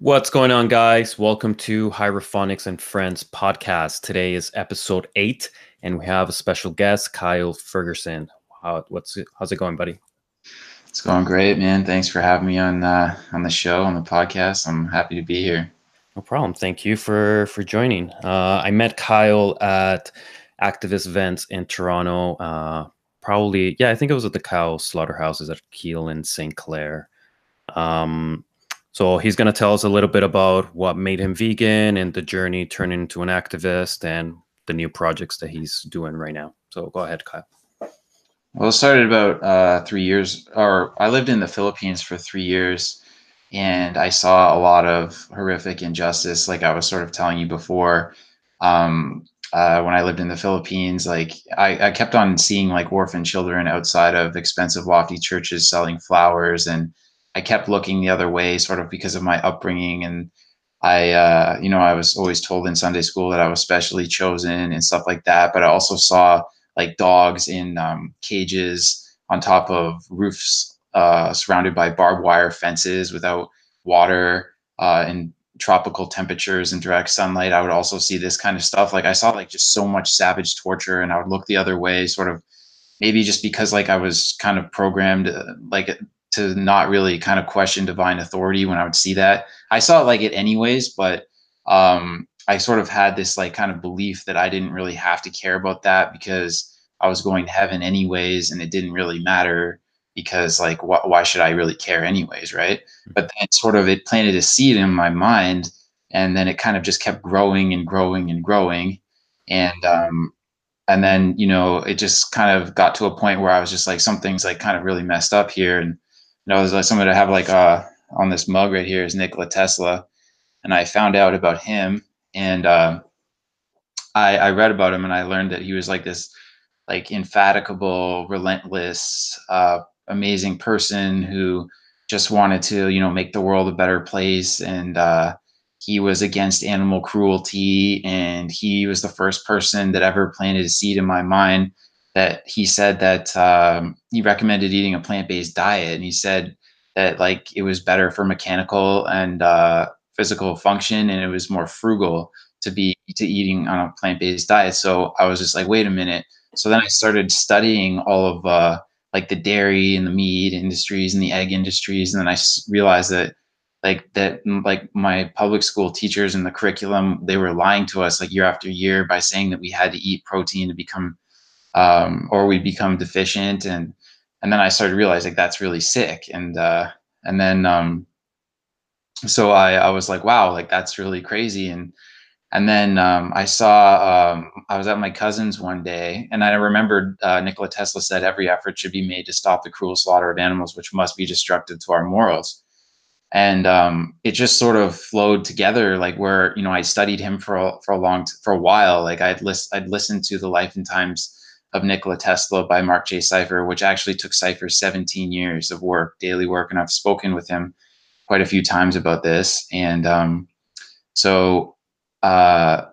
What's going on, guys? Welcome to Hierophonics and Friends podcast. Today is episode eight, and we have a special guest, Kyle Ferguson. How, what's how's it going, buddy? It's going great, man. Thanks for having me on uh, on the show on the podcast. I'm happy to be here. No problem. Thank you for for joining. Uh, I met Kyle at activist events in Toronto. Uh, probably, yeah, I think it was at the cow slaughterhouses at Keele and St. Clair. Um, so he's going to tell us a little bit about what made him vegan and the journey turning into an activist and the new projects that he's doing right now. So go ahead, Kyle. Well, it started about uh, three years, or I lived in the Philippines for three years, and I saw a lot of horrific injustice, like I was sort of telling you before. Um, uh, when I lived in the Philippines, like I, I kept on seeing like orphan children outside of expensive, lofty churches selling flowers and I kept looking the other way, sort of because of my upbringing, and I, uh, you know, I was always told in Sunday school that I was specially chosen and stuff like that. But I also saw like dogs in um, cages on top of roofs, uh, surrounded by barbed wire fences without water uh, and tropical temperatures and direct sunlight. I would also see this kind of stuff. Like I saw like just so much savage torture, and I would look the other way, sort of maybe just because like I was kind of programmed uh, like to not really kind of question divine authority when I would see that. I saw it like it anyways, but um, I sort of had this like kind of belief that I didn't really have to care about that because I was going to heaven anyways, and it didn't really matter because like wh- why should I really care anyways, right? Mm-hmm. But then sort of it planted a seed in my mind, and then it kind of just kept growing and growing and growing, and um, and then you know it just kind of got to a point where I was just like something's like kind of really messed up here, and you know, there's like somebody to have like uh on this mug right here is Nikola Tesla, and I found out about him, and uh, I I read about him, and I learned that he was like this like infatigable, relentless, uh, amazing person who just wanted to you know make the world a better place, and uh, he was against animal cruelty, and he was the first person that ever planted a seed in my mind that he said that um, he recommended eating a plant-based diet and he said that like it was better for mechanical and uh, physical function and it was more frugal to be to eating on a plant-based diet. So i was just like wait a minute. So then i started studying all of uh, like the dairy and the meat industries and the egg industries and then i realized that like that like my public school teachers and the curriculum they were lying to us like year after year by saying that we had to eat protein to become um, or we become deficient and and then I started realizing like that's really sick. And uh, and then um, so I I was like wow like that's really crazy. And and then um, I saw um, I was at my cousin's one day and I remembered uh, Nikola Tesla said every effort should be made to stop the cruel slaughter of animals which must be destructive to our morals. And um, it just sort of flowed together like where you know I studied him for a, for a long for a while. Like I'd list I'd listened to the life and times of Nikola Tesla by Marc J. Seifer, which actually took Seifer 17 years of work, daily work. And I've spoken with him quite a few times about this. And um, so, uh,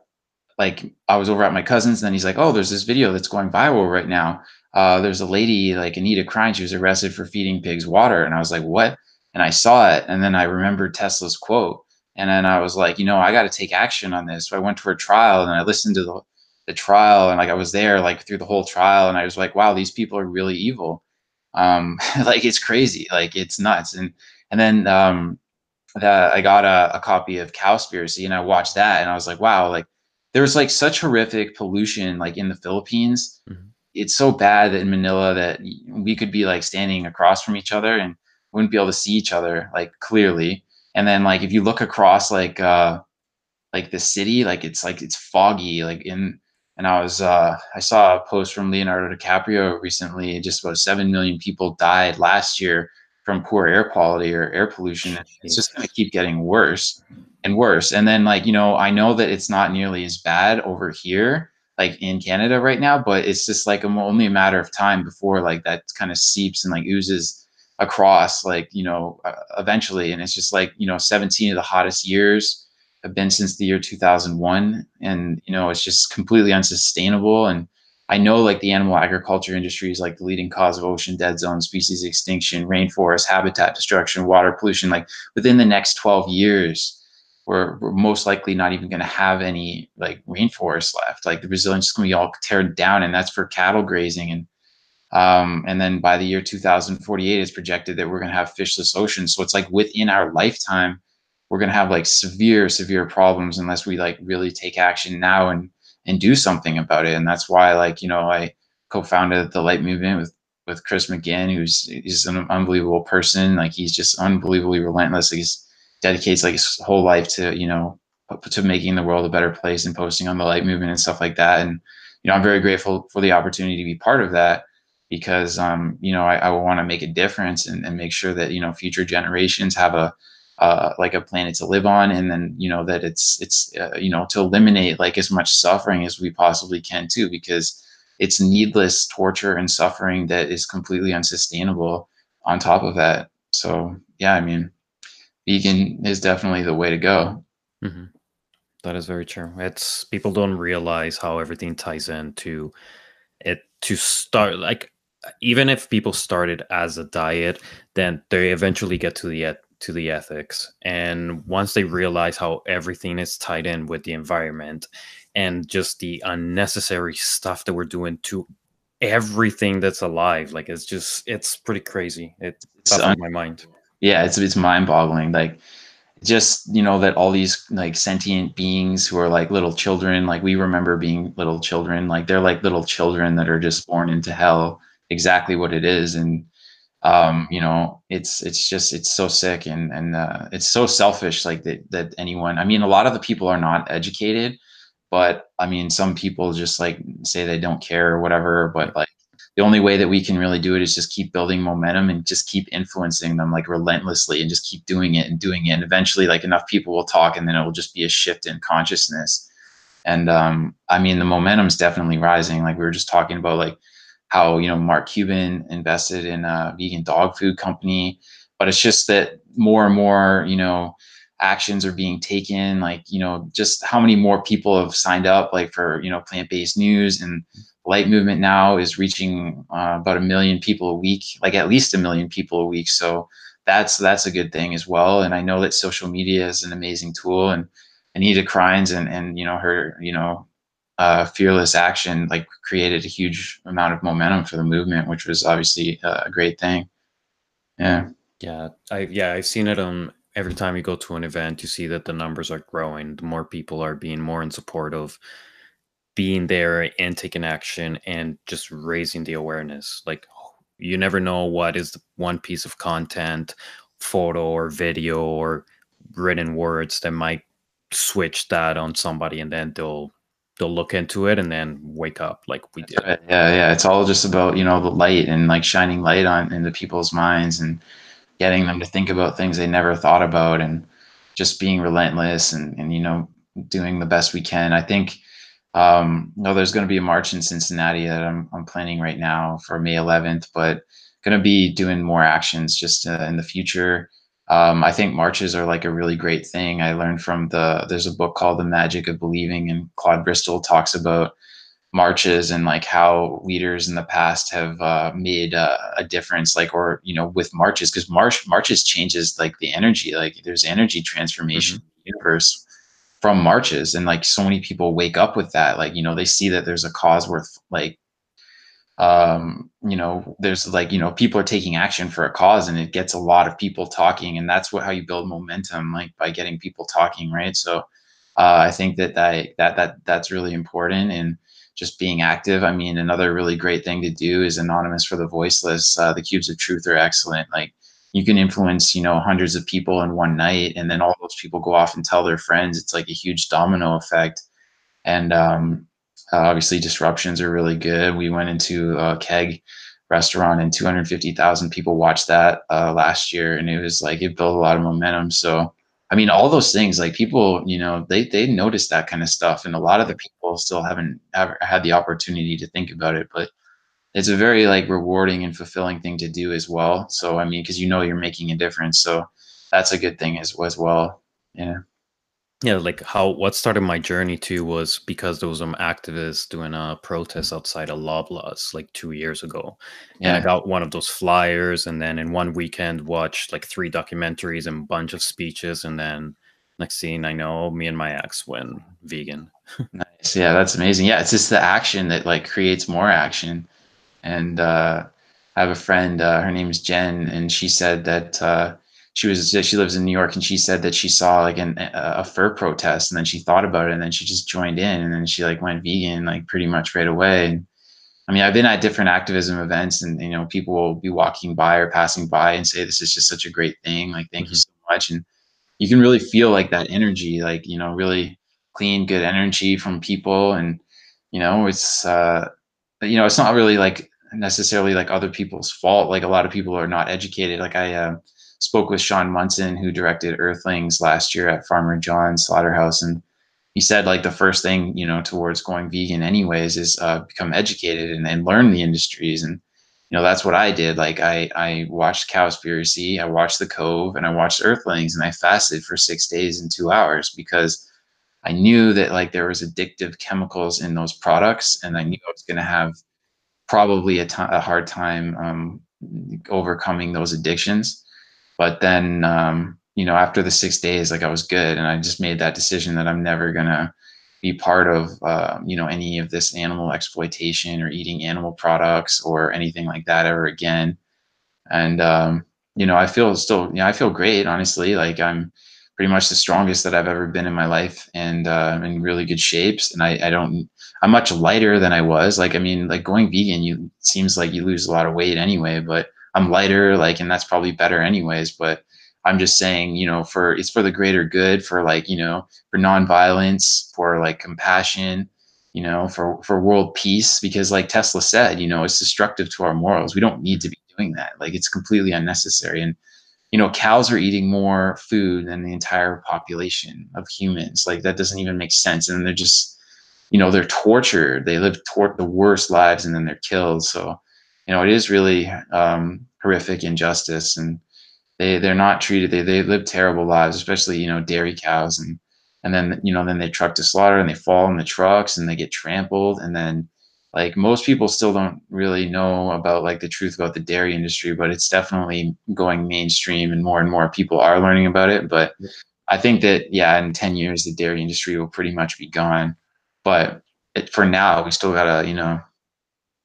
like, I was over at my cousin's, and then he's like, Oh, there's this video that's going viral right now. Uh, there's a lady, like Anita Krajnc. She was arrested for feeding pigs water. And I was like, What? And I saw it. And then I remembered Tesla's quote. And then I was like, you know, I got to take action on this. So I went to her trial and I listened to the the trial and like I was there like through the whole trial and I was like, wow, these people are really evil. Um, like it's crazy, like it's nuts. And and then um, that I got a, a copy of Cowspiracy and I watched that and I was like, wow, like there's like such horrific pollution like in the Philippines. Mm-hmm. It's so bad that in Manila that we could be like standing across from each other and wouldn't be able to see each other like clearly. And then like if you look across like uh like the city, like it's like it's foggy, like in and I was uh, I saw a post from Leonardo DiCaprio recently. Just about seven million people died last year from poor air quality or air pollution. It's just going to keep getting worse and worse. And then like you know, I know that it's not nearly as bad over here, like in Canada right now, but it's just like only a matter of time before like that kind of seeps and like oozes across, like you know, uh, eventually. And it's just like you know, 17 of the hottest years have been since the year 2001 and you know it's just completely unsustainable and I know like the animal agriculture industry is like the leading cause of ocean dead zone, species extinction, rainforest, habitat destruction, water pollution. Like within the next 12 years, we're, we're most likely not even going to have any like rainforest left. Like the Brazilians going to be all teared down, and that's for cattle grazing. And um, and then by the year 2048, it's projected that we're going to have fishless oceans. So it's like within our lifetime, we're going to have like severe, severe problems unless we like really take action now and and do something about it. And that's why, like you know, I co-founded the Light Movement with with Chris McGinn, who's he's an unbelievable person. Like he's just unbelievably relentless. He's dedicates like his whole life to you know to making the world a better place and posting on the light movement and stuff like that and you know i'm very grateful for the opportunity to be part of that because um you know i, I want to make a difference and, and make sure that you know future generations have a uh, like a planet to live on and then you know that it's it's uh, you know to eliminate like as much suffering as we possibly can too because it's needless torture and suffering that is completely unsustainable on top of that so yeah i mean vegan is definitely the way to go. Mm-hmm. That is very true. It's people don't realize how everything ties into it to start like even if people started as a diet, then they eventually get to the to the ethics. And once they realize how everything is tied in with the environment and just the unnecessary stuff that we're doing to everything that's alive, like it's just it's pretty crazy. It's, it's on my mind yeah, it's it's mind boggling. Like just you know that all these like sentient beings who are like little children, like we remember being little children, like they're like little children that are just born into hell. Exactly what it is, and um, you know, it's it's just it's so sick and and uh, it's so selfish. Like that that anyone. I mean, a lot of the people are not educated, but I mean, some people just like say they don't care or whatever. But like the only way that we can really do it is just keep building momentum and just keep influencing them like relentlessly and just keep doing it and doing it. And eventually, like enough people will talk, and then it will just be a shift in consciousness. And um, I mean, the momentum is definitely rising. Like we were just talking about, like how you know Mark Cuban invested in a vegan dog food company, but it's just that more and more, you know, actions are being taken. Like you know, just how many more people have signed up, like for you know plant-based news. And light movement now is reaching uh, about a million people a week like at least a million people a week. So that's that's a good thing as well. And i know that social media is an amazing tool. And anita krajnc and and you know her you know uh, fearless action like created a huge amount of momentum for the movement which was obviously a great thing yeah yeah i yeah i've seen it on every time you go to an event you see that the numbers are growing the more people are being more in support of being there and taking action and just raising the awareness. Like you never know what is the one piece of content, photo or video or written words that might switch that on somebody and then they'll they'll look into it and then wake up like we did. Yeah, yeah. It's all just about, you know, the light and like shining light on into people's minds and getting them to think about things they never thought about and just being relentless and, and you know, doing the best we can. I think um, no, there's going to be a march in Cincinnati that I'm, I'm planning right now for May 11th, but going to be doing more actions just uh, in the future. Um, I think marches are like a really great thing. I learned from the, there's a book called The Magic of Believing, and Claude Bristol talks about marches and like how leaders in the past have uh, made uh, a difference, like, or, you know, with marches, because march, marches changes like the energy, like there's energy transformation mm-hmm. in the universe from marches and like so many people wake up with that like you know they see that there's a cause worth like um you know there's like you know people are taking action for a cause and it gets a lot of people talking and that's what how you build momentum like by getting people talking right? So uh, i think that that that that that's really important and just being active. I mean another really great thing to do is anonymous for the voiceless uh, the cubes of truth are excellent. Like you can influence you know hundreds of people in one night and then all those people go off and tell their friends. It's like a huge domino effect. And um, uh, obviously disruptions are really good we went into a keg restaurant and 250000 people watched that uh, last year and it was like it built a lot of momentum so i mean all those things like people you know they they notice that kind of stuff and a lot of the people still haven't ever had the opportunity to think about it but it's a very like rewarding and fulfilling thing to do as well. So I mean, because you know you're making a difference, so that's a good thing as as well. Yeah. Yeah like how what started my journey too was because there was some activists doing a protest outside of loblaws like two years ago yeah. and i got one of those flyers and then in one weekend watched like three documentaries and a bunch of speeches and then next scene i know me and my ex went vegan. Nice. Yeah that's amazing. Yeah it's just the action that like creates more action and uh i have a friend uh, her name is jen and she said that uh she was she lives in New York and she said that she saw like an, a fur protest and then she thought about it and then she just joined in and then she like went vegan like pretty much right away. And, I mean, I've been at different activism events and you know people will be walking by or passing by and say this is just such a great thing. Like thank mm-hmm. you so much and you can really feel like that energy, like you know, really clean, good energy from people and you know it's uh you know it's not really like necessarily like other people's fault like a lot of people are not educated like i uh, spoke with Shaun Monson, who directed Earthlings last year at Farmer John's Slaughterhouse, and he said like the first thing you know towards going vegan, anyways, is uh, become educated and, and learn the industries, and you know that's what I did. Like I I watched Cowspiracy, I watched The Cove, and I watched Earthlings, and I fasted for six days and two hours because I knew that like there was addictive chemicals in those products, and I knew I was going to have probably a, t- a hard time um, overcoming those addictions but then, um, you know, after the six days, like I was good, and I just made that decision that I'm never gonna be part of, uh, you know, any of this animal exploitation or eating animal products or anything like that ever again. And um, you know, I feel still, you know, I feel great, honestly. Like I'm pretty much the strongest that I've ever been in my life, and uh, in really good shapes. And I, I don't, I'm much lighter than I was. Like, I mean, like going vegan, you seems like you lose a lot of weight anyway, but I'm lighter, like, and that's probably better anyways. But I'm just saying, you know, for it's for the greater good, for like, you know, for nonviolence, for like compassion, you know, for for world peace. Because like Tesla said, you know, it's destructive to our morals. We don't need to be doing that. Like, it's completely unnecessary. And you know, cows are eating more food than the entire population of humans. Like, that doesn't even make sense. And they're just, you know, they're tortured. They live the worst lives, and then they're killed. So you know, it is really um, horrific injustice, and they they're not treated. They they live terrible lives, especially you know dairy cows, and and then you know then they truck to slaughter and they fall in the trucks and they get trampled, and then like most people still don't really know about like the truth about the dairy industry, but it's definitely going mainstream, and more and more people are learning about it. But I think that yeah, in ten years the dairy industry will pretty much be gone. But it, for now, we still gotta you know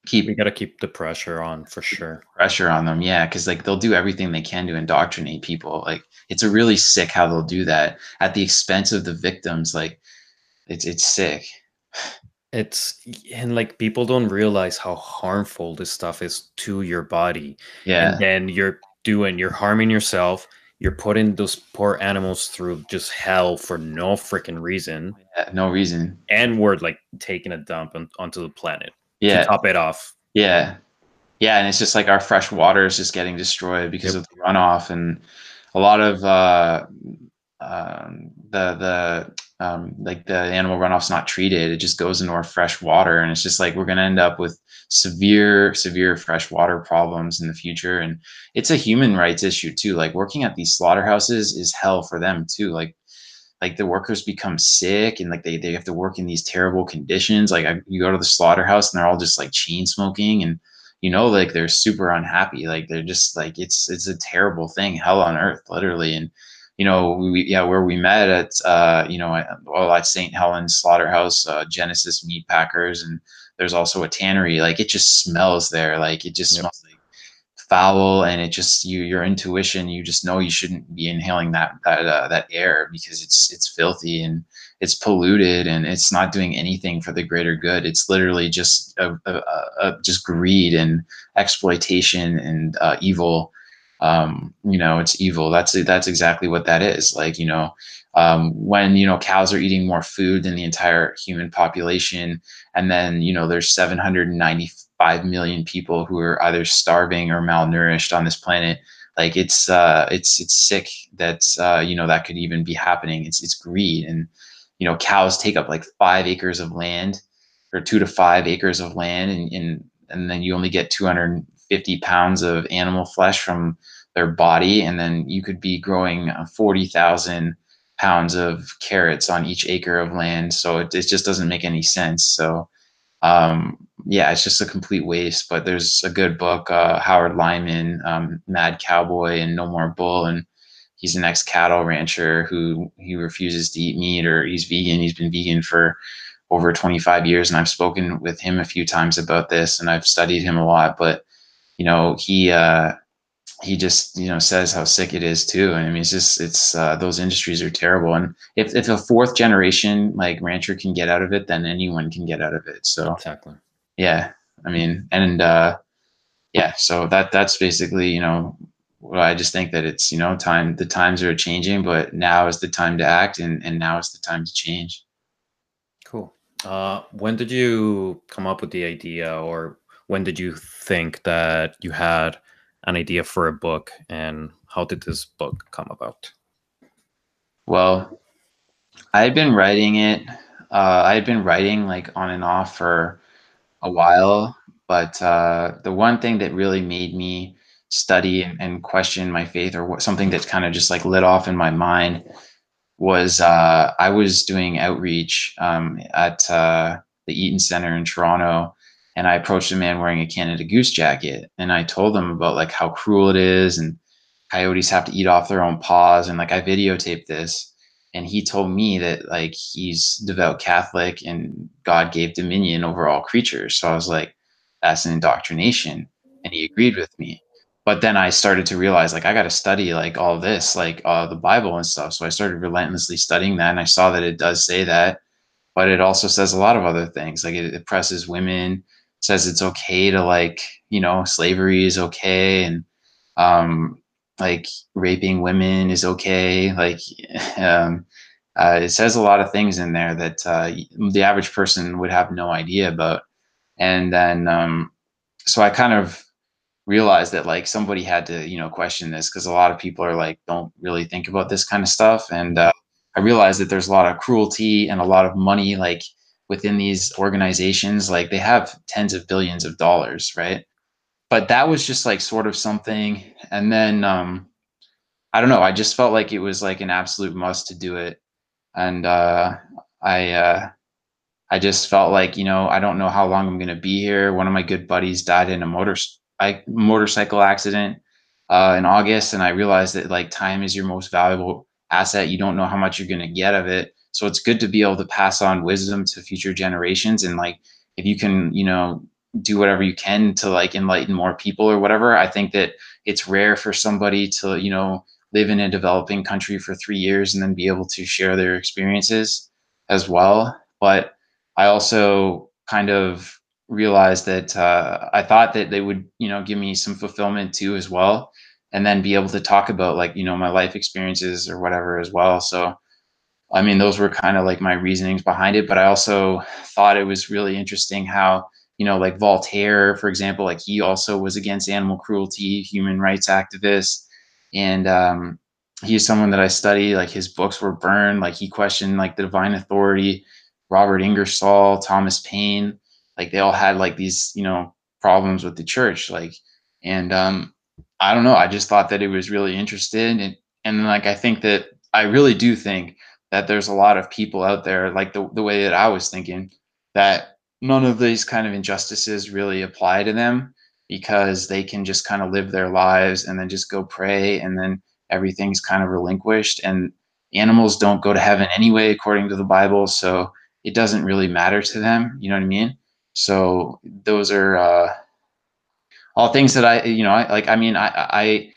keep we got to keep the pressure on for sure. pressure on them yeah because like they'll do everything they can to indoctrinate people like it's a really sick how they'll do that. At the expense of the victims like it's it's sick. It's and like people don't realize how harmful this stuff is to your body. Yeah. and then you're doing you're harming yourself you're putting those poor animals through just hell for no freaking reason. Yeah, no reason. And we're like taking a dump on, onto the planet yeah. to top it off. Yeah. Yeah. And it's just like our fresh water is just getting destroyed because yep. of the runoff and a lot of uh, um, the, the, um, like the animal runoff's not treated. It just goes into our fresh water. And it's just like we're going to end up with severe, severe fresh water problems in the future. And it's a human rights issue too. Like working at these slaughterhouses is hell for them too. Like like the workers become sick and like they, they have to work in these terrible conditions. Like I, you go to the slaughterhouse and they're all just like chain smoking and you know like they're super unhappy. Like they're just like it's it's a terrible thing. Hell on earth literally. And you know we yeah where we met at uh you know well at st helens slaughterhouse uh, genesis meat packers and there's also a tannery. Like it just smells there. Like it just yep. smells like foul and it just you your intuition you just know you shouldn't be inhaling that that uh, that air because it's it's filthy and it's polluted and it's not doing anything for the greater good. It's literally just a, a, a just greed and exploitation and uh, evil. Um, you know it's evil. That's that's exactly what that is. Like you know um, when you know cows are eating more food than the entire human population and then you know there's 790 five million people who are either starving or malnourished on this planet. Like it's uh, it's it's sick that uh, you know that could even be happening. It's it's greed, and you know cows take up like five acres of land, or two to five acres of land, and and, and then you only get 250 pounds of animal flesh from their body, and then you could be growing 40,000 pounds of carrots on each acre of land. So it, it just doesn't make any sense. So um, yeah, it's just a complete waste. But there's a good book, uh, Howard Lyman, um, Mad Cowboy, and No More Bull, and he's an ex cattle rancher who he refuses to eat meat or he's vegan. He's been vegan for over 25 years, and I've spoken with him a few times about this, and I've studied him a lot. But you know, he uh, he just you know says how sick it is too. And I mean, it's just it's uh, those industries are terrible. And if if a fourth generation like rancher can get out of it, then anyone can get out of it. So exactly, yeah. I mean, and uh, yeah. So that that's basically you know. Well, I just think that it's you know time. The times are changing, but now is the time to act, and and now is the time to change. Cool. Uh, when did you come up with the idea, or when did you think that you had an idea for a book and how did this book come about? Well, I had been writing it. Uh, I had been writing like on and off for a while, but uh, the one thing that really made me study and, and question my faith, or what, something that kind of just like lit off in my mind, was uh, I was doing outreach um, at uh, the Eaton Center in Toronto, and I approached a man wearing a Canada Goose jacket, and I told him about like how cruel it is, and coyotes have to eat off their own paws, and like I videotaped this, and he told me that like he's devout Catholic and God gave dominion over all creatures. So I was like, that's an indoctrination, and he agreed with me. But then I started to realize like I got to study like all this, like uh, the Bible and stuff. So I started relentlessly studying that, and I saw that it does say that, but it also says a lot of other things. Like it oppresses women says it's okay to like you know slavery is okay and um like raping women is okay like um uh, it says a lot of things in there that uh, the average person would have no idea about. And then um so i kind of realized that like somebody had to you know question this because a lot of people are like don't really think about this kind of stuff. And uh, i realized that there's a lot of cruelty and a lot of money like within these organizations. Like they have tens of billions of dollars right but that was just like sort of something. And then um i don't know i just felt like it was like an absolute must to do it. And uh i uh i just felt like you know i don't know how long i'm going to be here. One of my good buddies died in a motor I, motorcycle accident uh in august and i realized that like time is your most valuable asset. You don't know how much you're going to get of it. So it's good to be able to pass on wisdom to future generations. And like, if you can, you know, do whatever you can to like enlighten more people or whatever, I think that it's rare for somebody to, you know, live in a developing country for three years and then be able to share their experiences as well. But I also kind of realized that uh, I thought that they would, you know, give me some fulfillment too as well, and then be able to talk about like, you know, my life experiences or whatever as well. So I mean, those were kind of like my reasonings behind it. But I also thought it was really interesting how, you know, like Voltaire, for example, like he also was against animal cruelty, human rights activist. And um, he's someone that I study. Like his books were burned. Like he questioned like the divine authority. Robert Ingersoll, Thomas Paine, like they all had like these, you know, problems with the church. Like, and um, I don't know. I just thought that it was really interesting. And, and like, I think that I really do think that there's a lot of people out there, like the, the way that I was thinking, that none of these kind of injustices really apply to them because they can just kind of live their lives and then just go pray and then everything's kind of relinquished. And animals don't go to heaven anyway, according to the Bible. So it doesn't really matter to them. You know what I mean? So those are uh, all things that I, you know, I, like, I mean, I, I,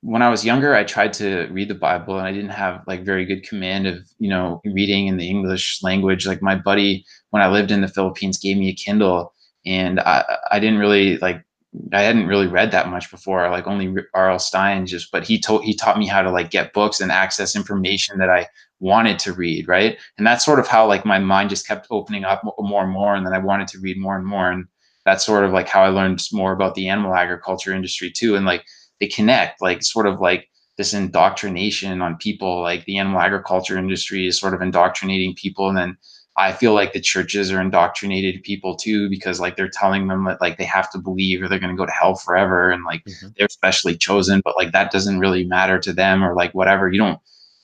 when I was younger, I tried to read the Bible and I didn't have like very good command of, you know, reading in the English language. Like my buddy, when I lived in the Philippines, gave me a Kindle and I, I didn't really like, I hadn't really read that much before, like only R.L. Stine just, but he told, he taught me how to like get books and access information that I wanted to read. Right. And that's sort of how like my mind just kept opening up more and more. And then I wanted to read more and more. And that's sort of like how I learned more about the animal agriculture industry too. And like, they connect like sort of like this indoctrination on people like the animal agriculture industry is sort of indoctrinating people and then i feel like the churches are indoctrinated people too because like they're telling them that like they have to believe or they're going to go to hell forever and like mm-hmm. they're specially chosen but like that doesn't really matter to them or like whatever. You don't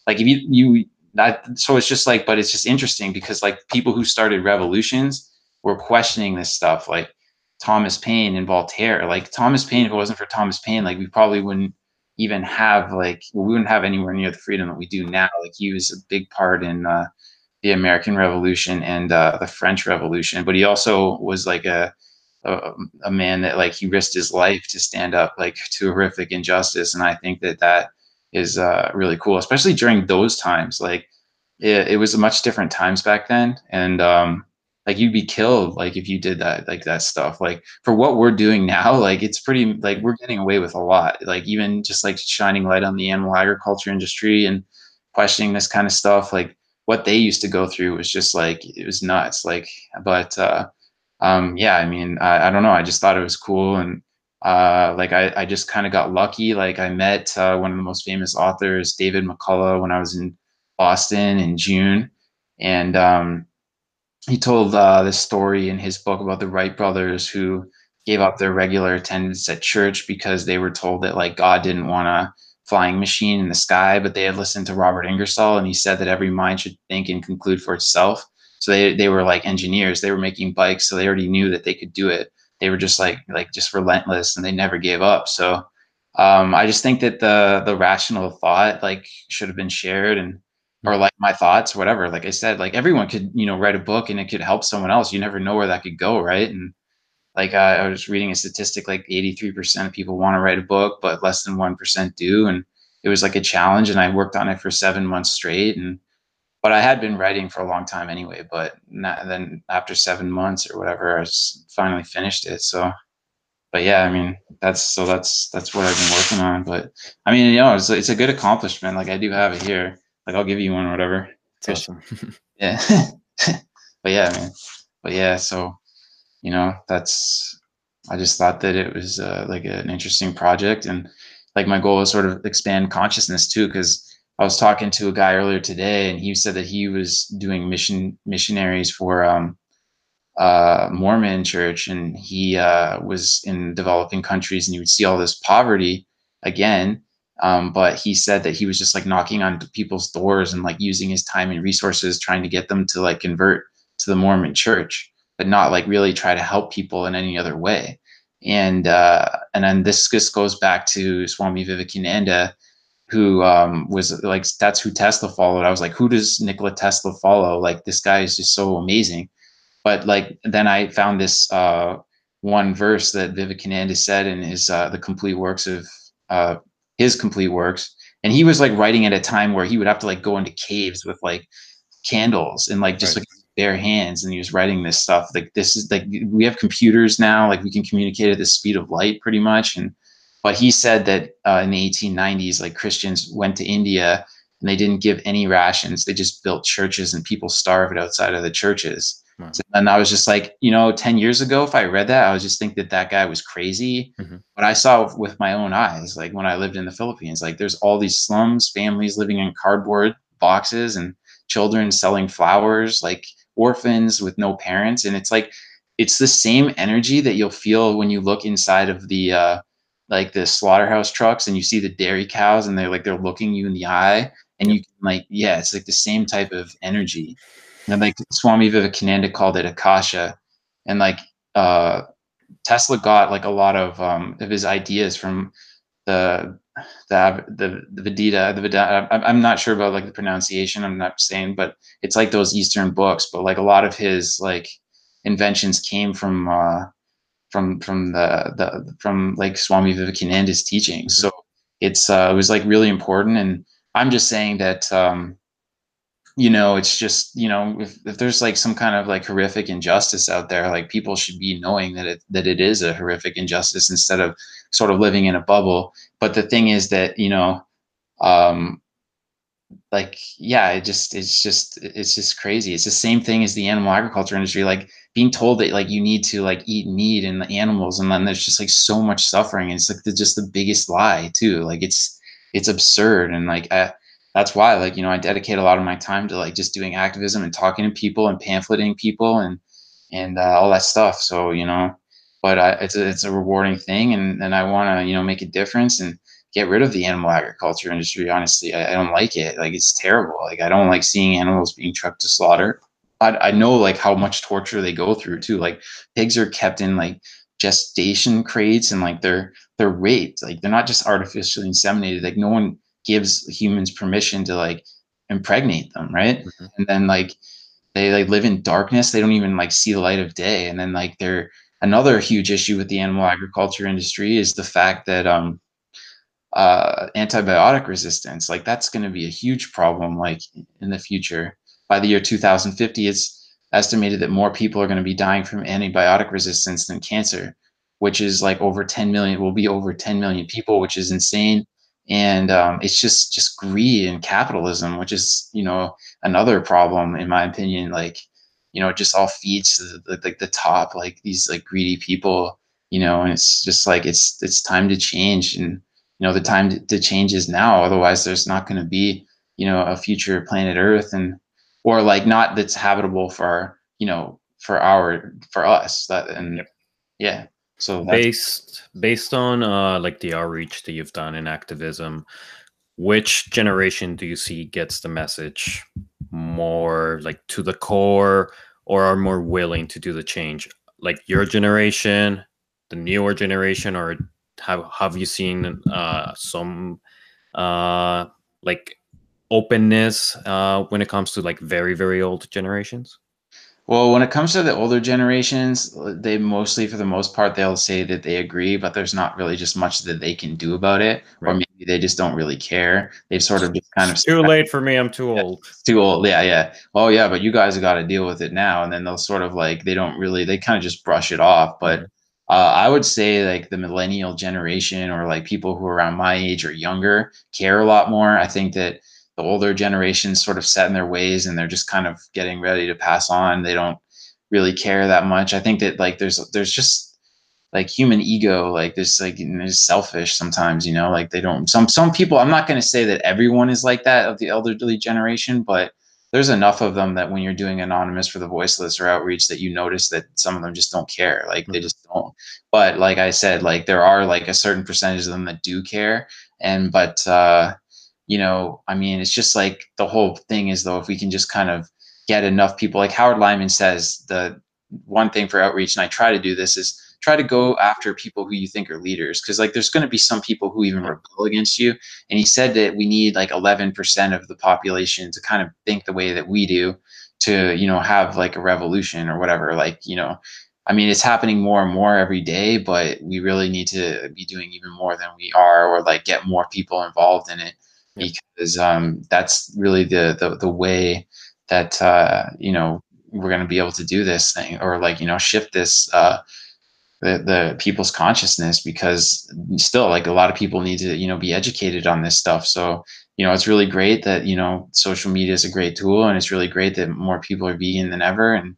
like if you you that so it's just like but it's just interesting because like people who started revolutions were questioning this stuff like thomas paine and voltaire. Like thomas paine if it wasn't for thomas paine like we probably wouldn't even have like we wouldn't have anywhere near the freedom that we do now. Like he was a big part in uh, the american revolution and uh, the french revolution but he also was like a, a a man that like he risked his life to stand up like to horrific injustice and i think that that is uh, really cool, especially during those times. Like it, it was a much different times back then, and um, like you'd be killed like if you did that like that stuff. Like for what we're doing now, like it's pretty like we're getting away with a lot. Like even just like shining light on the animal agriculture industry and questioning this kind of stuff. Like what they used to go through was just like it was nuts. Like but uh, um, yeah, I mean I, I don't know. I just thought it was cool and uh, like I, I just kind of got lucky. Like I met uh, one of the most famous authors, David McCullough, when I was in Boston in June, and um, he told uh, this story in his book about the Wright brothers who gave up their regular attendance at church because they were told that like God didn't want a flying machine in the sky, but they had listened to Robert Ingersoll, and he said that every mind should think and conclude for itself. So they they were like engineers. They were making bikes, so they already knew that they could do it they were just like like just relentless and they never gave up. So um, I just think that the the rational thought like should have been shared and or like my thoughts, whatever. Like I said, like everyone could you know write a book and it could help someone else. You never know where that could go, right? And like uh, I was reading a statistic, like 83% of people want to write a book, but less than 1% do. And it was like a challenge, and I worked on it for seven months straight. And but I had been writing for a long time anyway. But not, then after seven months or whatever, I finally finished it. So, but yeah, I mean, that's so that's that's what I've been working on. But I mean, you know, it's it's a good accomplishment. Like I do have it here. Like I'll give you one or whatever. awesome. yeah. but yeah, man. But yeah, so you know, that's I just thought that it was uh, like an interesting project, and like my goal is sort of expand consciousness too, because I was talking to a guy earlier today, and he said that he was doing mission missionaries for um, uh, Mormon church, and he uh, was in developing countries, and you would see all this poverty again. Um, but he said that he was just like knocking on people's doors and like using his time and resources trying to get them to like convert to the Mormon church, but not like really try to help people in any other way. And uh, and then this just goes back to Swami Vivekananda who um, was like that's who Tesla followed. I was like, who does Nikola Tesla follow? Like this guy is just so amazing. But like then I found this uh, one verse that Vivekananda said in his uh, the complete works of uh, his complete works, and he was like writing at a time where he would have to like go into caves with like candles and like just right. like bare hands, and he was writing this stuff. Like this is like we have computers now, like we can communicate at the speed of light pretty much, and but he said that uh, in the 1890s, like Christians went to India and they didn't give any rations. They just built churches and people starved outside of the churches. So, and I was just like, you know, 10 years ago, if I read that, I was just think that that guy was crazy. Mm-hmm. But I saw with my own eyes, like when I lived in the Philippines, like there's all these slums, families living in cardboard boxes and children selling flowers, like orphans with no parents. And it's like, it's the same energy that you'll feel when you look inside of the, uh, like the slaughterhouse trucks and you see the dairy cows and they're like they're looking you in the eye and you can like yeah it's like the same type of energy and like swami vivekananda called it akasha and like uh tesla got like a lot of um of his ideas from the the the, the Vedita, the Vedanta. I'm not sure about like the pronunciation. I'm not saying, but it's like those Eastern books. But like a lot of his like inventions came from uh, from from the the from like Swami Vivekananda's teachings. So it's uh, it was like really important, and I'm just saying that um, you know it's just you know if, if there's like some kind of like horrific injustice out there, like people should be knowing that it that it is a horrific injustice instead of sort of living in a bubble. But the thing is that you know um, like yeah it just it's just it's just crazy. It's the same thing as the animal agriculture industry like being told that like you need to like eat meat and the animals and then there's just like so much suffering and it's like the, just the biggest lie too. Like it's it's absurd and like I, that's why like you know i dedicate a lot of my time to like just doing activism and talking to people and pamphleting people and and uh, all that stuff. So you know but I, it's a, it's a rewarding thing and and i want to you know make a difference and get rid of the animal agriculture industry. Honestly, I, I, don't like it. Like it's terrible. Like I don't like seeing animals being trucked to slaughter. I, I know like how much torture they go through too. Like pigs are kept in like gestation crates and like they're they're raped. Like they're not just artificially inseminated. Like no one gives humans permission to like impregnate them, right? Mm-hmm. And then like they like live in darkness. They don't even like see the light of day. And then like they're another huge issue with the animal agriculture industry is the fact that um uh antibiotic resistance like that's going to be a huge problem like in the future. By the year 2050 it's estimated that more people are going to be dying from antibiotic resistance than cancer which is like over 10 million will be over 10 million people which is insane. And um, it's just just greed and capitalism which is you know another problem in my opinion like you know it just all feeds to the, the, the top like these like greedy people you know and it's just like it's it's time to change. And you know the time to, to change is now. Otherwise there's not going to be you know a future planet earth and or like not that's habitable for you know for our for us. That and yep. yeah. So based based on uh, like the outreach that you've done in activism, which generation do you see gets the message more like to the core or are more willing to do the change? Like your generation, the newer generation, or have have you seen uh, some uh, like openness uh, when it comes to like very very old generations? Well, when it comes to the older generations, they mostly, for the most part, they'll say that they agree, but there's not really just much that they can do about it, right. or maybe they just don't really care. They've sort of just kind of too late for me. I'm too old. too old. Yeah, yeah. Oh, yeah, but you guys have got to deal with it now, and then they'll sort of like they don't really they kind of just brush it off. But uh, I would say like the millennial generation or like people who are around my age or younger care a lot more. I think that the older generations sort of set in their ways and they're just kind of getting ready to pass on. They don't really care that much. I think that like there's there's just like human ego, like this like is selfish sometimes, you know, like they don't some some people I'm not gonna say that everyone is like that of the elderly generation, but there's enough of them that when you're doing anonymous for the voiceless or outreach that you notice that some of them just don't care like they mm-hmm. just don't but like i said like there are like a certain percentage of them that do care and but uh you know, I mean, it's just like the whole thing is though, if we can just kind of get enough people, like Howard Lyman says, the one thing for outreach, and I try to do this is try to go after people who you think are leaders because like there's going to be some people who even rebel against you and he said that we need like 11% of the population to kind of think the way that we do to you know have like a revolution or whatever like you know. I mean it's happening more and more every day but we really need to be doing even more than we are or like get more people involved in it because um, that's really the, the, the way that uh, you know we're going to be able to do this thing or like you know shift this uh, the, the people's consciousness because still like a lot of people need to you know be educated on this stuff. So you know it's really great that you know social media is a great tool and it's really great that more people are vegan than ever and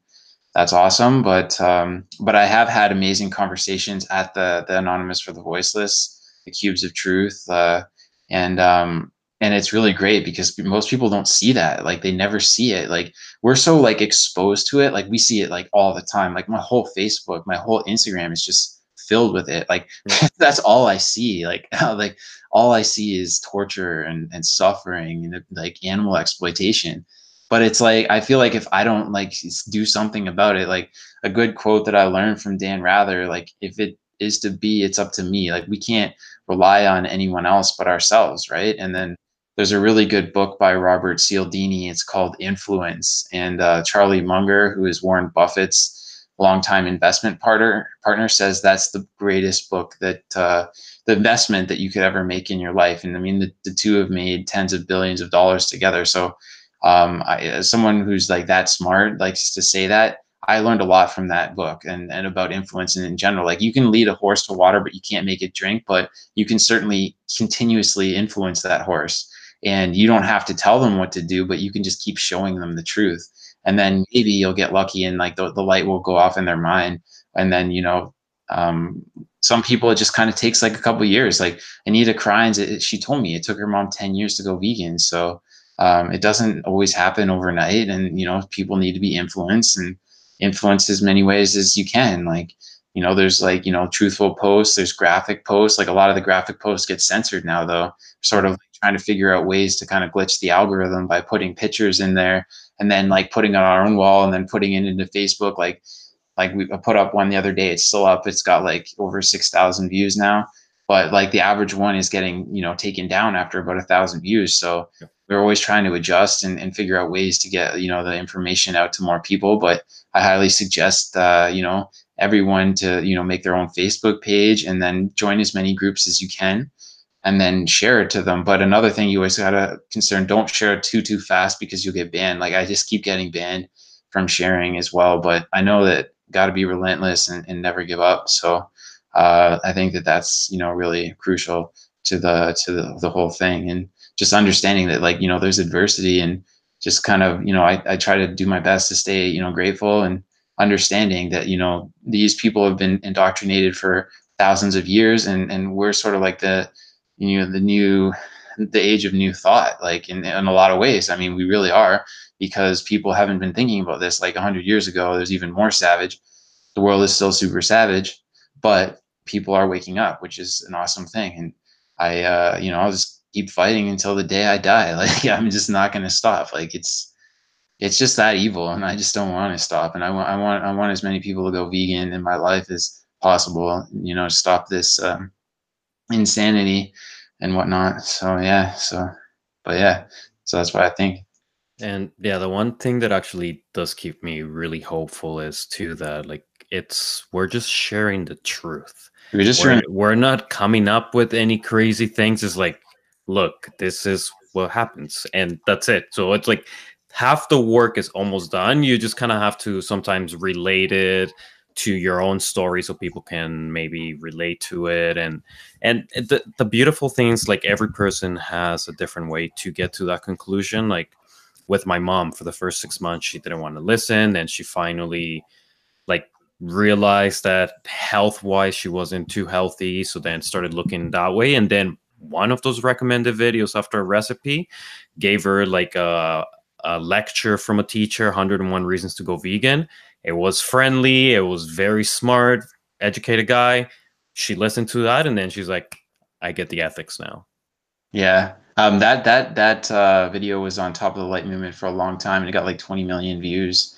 that's awesome. But um, but i have had amazing conversations at the the anonymous for the voiceless the cubes of truth uh, and um, and it's really great because most people don't see that like they never see it like we're so like exposed to it like we see it like all the time like my whole facebook my whole instagram is just filled with it like that's all i see like like all i see is torture and, and suffering and like animal exploitation. But it's like i feel like if i don't like do something about it like a good quote that i learned from dan rather like if it is to be it's up to me like we can't rely on anyone else but ourselves right? And then there's a really good book by Robert Cialdini. It's called Influence, and uh, Charlie Munger, who is Warren Buffett's longtime investment partner, partner says that's the greatest book that uh, the investment that you could ever make in your life. And I mean, the, the two have made tens of billions of dollars together. So, um, I, as someone who's like that smart likes to say that, I learned a lot from that book and, and about influence and in general. Like you can lead a horse to water, but you can't make it drink, but you can certainly continuously influence that horse and you don't have to tell them what to do but you can just keep showing them the truth. And then maybe you'll get lucky and like the, the light will go off in their mind. And then you know um, some people it just kind of takes like a couple years. Like anita it, she told me it took her mom 10 years to go vegan. So um, it doesn't always happen overnight and you know people need to be influenced and influence as many ways as you can. Like you know there's like you know truthful posts there's graphic posts. Like a lot of the graphic posts get censored now though sort of trying to figure out ways to kind of glitch the algorithm by putting pictures in there and then like putting on our own wall and then putting it into facebook like like we put up one the other day it's still up it's got like over 6000 views now but like the average one is getting you know taken down after about a thousand views so we're always trying to adjust and, and figure out ways to get you know the information out to more people but i highly suggest uh, you know everyone to you know make their own facebook page and then join as many groups as you can and then share it to them. But another thing you always gotta concern don't share it too too fast because you'll get banned. Like i just keep getting banned from sharing as well but i know that got to be relentless and, and never give up. So uh, i think that that's you know really crucial to the to the, the whole thing. And just understanding that like you know there's adversity and just kind of you know I, I try to do my best to stay you know grateful and understanding that you know these people have been indoctrinated for thousands of years and and we're sort of like the you know the new the age of new thought like in, in a lot of ways. I mean we really are because people haven't been thinking about this like 100 years ago there's even more savage. The world is still super savage but people are waking up which is an awesome thing. And i uh you know i'll just keep fighting until the day i die. Like i'm just not going to stop. Like it's it's just that evil and i just don't want to stop. And i want i want i want as many people to go vegan in my life as possible you know stop this um, insanity and whatnot. So yeah so but yeah so that's what i think. And yeah the one thing that actually does keep me really hopeful is too that like it's we're just sharing the truth. We're just we're, sharing we're not coming up with any crazy things. It's like look this is what happens and that's it. So it's like half the work is almost done. You just kind of have to sometimes relate it to your own story so people can maybe relate to it. And and the, the beautiful things like every person has a different way to get to that conclusion. Like with my mom for the first six months she didn't want to listen. And she finally like realized that health wise she wasn't too healthy. So then started looking that way. And then one of those recommended videos after a recipe gave her like a, a lecture from a teacher 101 reasons to go vegan it was friendly it was very smart educated guy. She listened to that and then she's like i get the ethics now. Yeah. Um, that that that uh, video was on top of the light movement for a long time and it got like 20 million views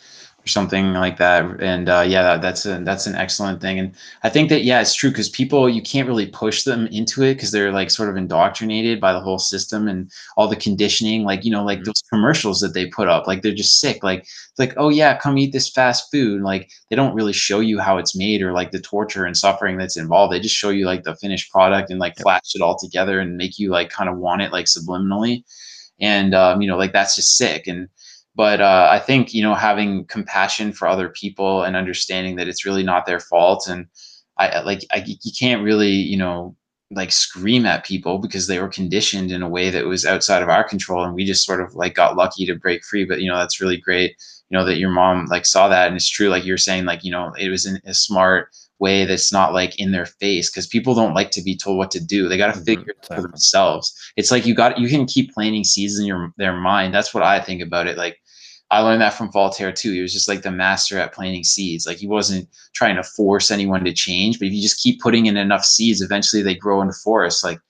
or something like that. And uh, yeah, that, that's a, that's an excellent thing. And I think that yeah, it's true because people you can't really push them into it because they're like sort of indoctrinated by the whole system and all the conditioning. Like you know, like mm-hmm. those commercials that they put up, like they're just sick. Like like oh yeah, come eat this fast food. Like they don't really show you how it's made or like the torture and suffering that's involved. They just show you like the finished product and like flash it all together and make you like kind of want it like subliminally. And um, you know, like that's just sick. And but uh, I think you know having compassion for other people and understanding that it's really not their fault, and I like I, you can't really you know like scream at people because they were conditioned in a way that was outside of our control, and we just sort of like got lucky to break free. But you know that's really great, you know that your mom like saw that, and it's true, like you're saying, like you know it was in a smart way that's not like in their face because people don't like to be told what to do. They got to mm-hmm, figure it out for themselves. It's like you got you can keep planting seeds in your their mind. That's what I think about it. Like I learned that from Voltaire too. He was just like the master at planting seeds. Like he wasn't trying to force anyone to change, but if you just keep putting in enough seeds, eventually they grow into forests. Like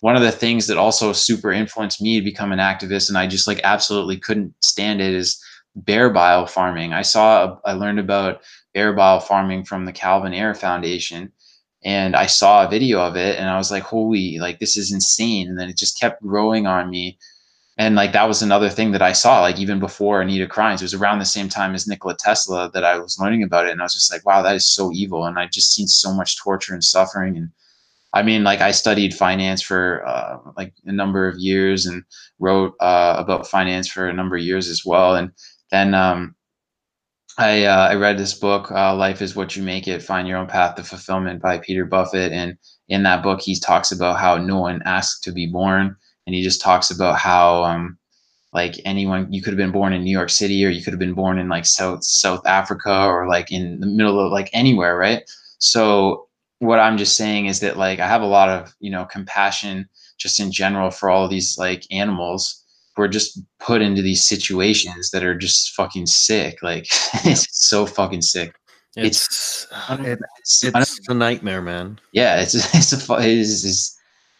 one of the things that also super influenced me to become an activist, and I just like absolutely couldn't stand it, is bear bile farming. I saw, I learned about bear bile farming from the Calvin Air Foundation, and I saw a video of it, and I was like, holy, like this is insane. And then it just kept growing on me and like that was another thing that I saw, like even before Anita Krajnc, it was around the same time as Nikola Tesla that I was learning about it, and I was just like, wow, that is so evil, and I just seen so much torture and suffering, and I mean, like I studied finance for uh, like a number of years and wrote uh, about finance for a number of years as well, and then um, I uh, I read this book, uh, Life is What You Make It: Find Your Own Path to Fulfillment by Peter Buffett, and in that book he talks about how no one asked to be born and he just talks about how um, like anyone you could have been born in New York City or you could have been born in like South South Africa or like in the middle of like anywhere, right? So what I'm just saying is that like I have a lot of you know compassion just in general for all these like animals who are just put into these situations that are just fucking sick. Like it's so fucking sick. It's it's, it's, it's a nightmare, man. Yeah, it's it's a it's, it's,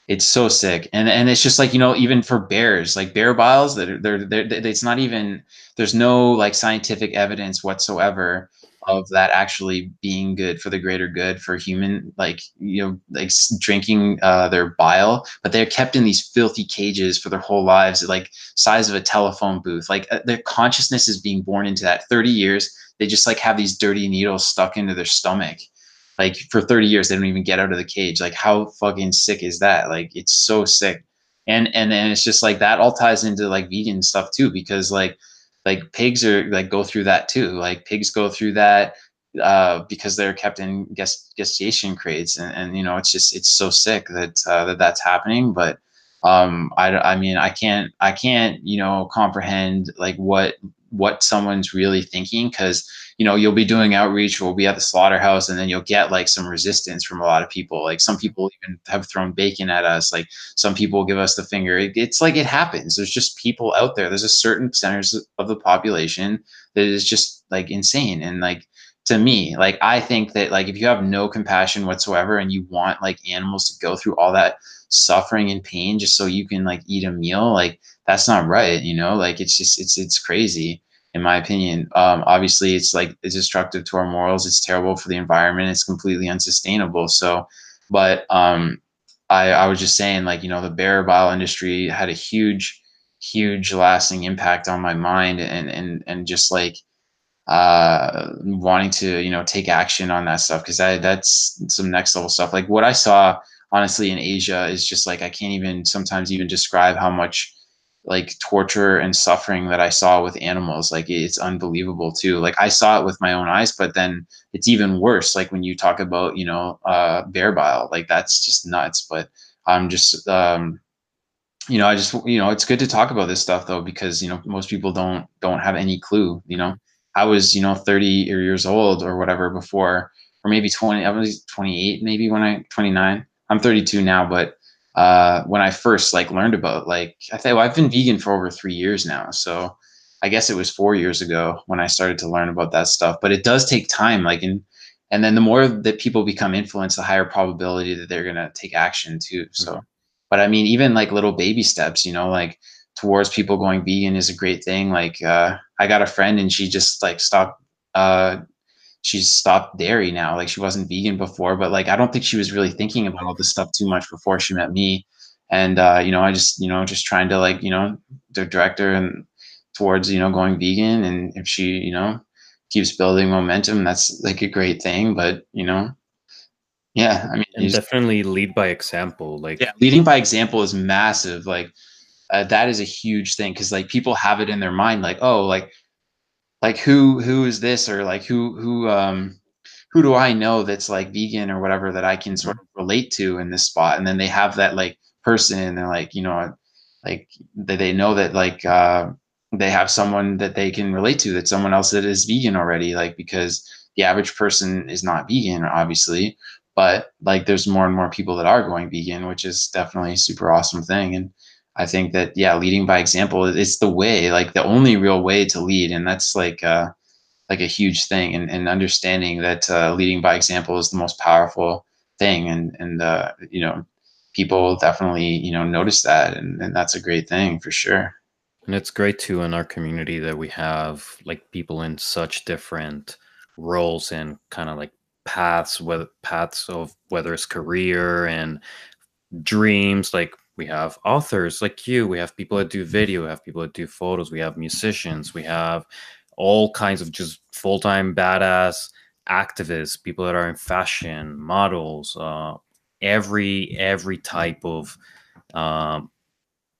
it's so sick, and and it's just like you know even for bears, like bear biles, that they're, they're, they're it's not even there's no like scientific evidence whatsoever of that actually being good for the greater good for human like you know like drinking uh, their bile but they're kept in these filthy cages for their whole lives like size of a telephone booth. Like uh, their consciousness is being born into that. 30 years they just like have these dirty needles stuck into their stomach like for 30 years they don't even get out of the cage. Like how fucking sick is that? Like it's so sick. And and then it's just like that all ties into like vegan stuff too because like like pigs are like go through that too. Like pigs go through that uh, because they're kept in gest- gestation crates. And, and you know it's just it's so sick that uh, that that's happening. But um I, I mean i can't i can't you know comprehend like what what someone's really thinking because you know you'll be doing outreach we'll be at the slaughterhouse and then you'll get like some resistance from a lot of people. Like some people even have thrown bacon at us. Like some people give us the finger. It, it's like it happens. There's just people out there. There's a certain percentage of the population that is just like insane. And like to me like i think that like if you have no compassion whatsoever and you want like animals to go through all that suffering and pain just so you can like eat a meal like that's not right you know? Like it's just it's it's crazy in my opinion. Um obviously it's like it's destructive to our morals. It's terrible for the environment. It's completely unsustainable. So but um i i was just saying like you know the bear bile industry had a huge huge lasting impact on my mind and and and just like uh wanting to you know take action on that stuff because that that's some next level stuff. Like what i saw honestly in asia is just like i can't even sometimes even describe how much like torture and suffering that I saw with animals. Like it's unbelievable too. Like I saw it with my own eyes, but then it's even worse. Like when you talk about, you know, uh, bear bile, like that's just nuts. But I'm just, um, you know, I just, you know, it's good to talk about this stuff though, because, you know, most people don't, don't have any clue, you know, I was, you know, 30 years old or whatever before, or maybe 20, I was 28, maybe when I, 29, I'm 32 now, but uh, when I first like learned about like I think well, I've been vegan for over three years now, so I guess it was four years ago when I started to learn about that stuff. But it does take time, like and and then the more that people become influenced, the higher probability that they're gonna take action too. So, mm-hmm. but I mean, even like little baby steps, you know, like towards people going vegan is a great thing. Like uh, I got a friend and she just like stopped uh, she's stopped dairy now. Like she wasn't vegan before, but like I don't think she was really thinking about all this stuff too much before she met me. And uh, you know, I just you know just trying to like you know direct her and towards you know going vegan. And if she you know keeps building momentum, that's like a great thing. But you know, yeah, I mean, and definitely just, lead by example. Like yeah, leading by example is massive. Like uh, that is a huge thing because like people have it in their mind, like oh, like like who who is this? Or like who who um who do I know that's like vegan or whatever that I can sort of relate to in this spot? And then they have that like person and they're like you know like they, they know that like uh they have someone that they can relate to that someone else that is vegan already like because the average person is not vegan obviously. But like there's more and more people that are going vegan which is definitely a super awesome thing. And I think that yeah, leading by example is the way, like the only real way to lead, and that's like uh, like a huge thing. And, and understanding that uh, leading by example is the most powerful thing, and and uh, you know, people definitely you know notice that, and, and that's a great thing for sure. And it's great too in our community that we have like people in such different roles and kind of like paths, whether paths of whether it's career and dreams, like we have authors like you we have people that do video we have people that do photos we have musicians we have all kinds of just full-time badass activists people that are in fashion models uh, every every type of um,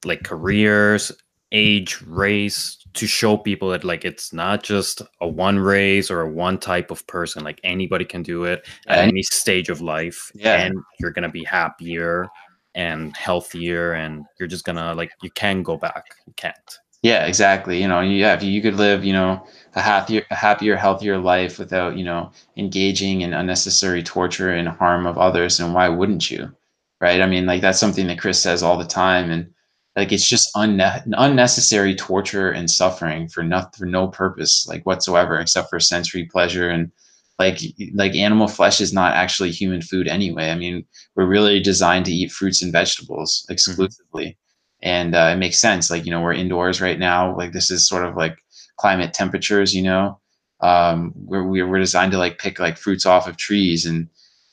like careers age race to show people that like it's not just a one race or a one type of person like anybody can do it at any stage of life yeah. and you're gonna be happier and healthier and you're just gonna like you can go back you can't. Yeah exactly you know yeah you could live you know a happier a happier healthier life without you know engaging in unnecessary torture and harm of others and why wouldn't you right? I mean like that's something that chris says all the time and like it's just unne- unnecessary torture and suffering for nothing for no purpose like whatsoever except for sensory pleasure and like like animal flesh is not actually human food anyway. I mean, we're really designed to eat fruits and vegetables exclusively, mm-hmm. and uh, it makes sense. Like you know, we're indoors right now. Like this is sort of like climate temperatures. You know, um, we're we're designed to like pick like fruits off of trees and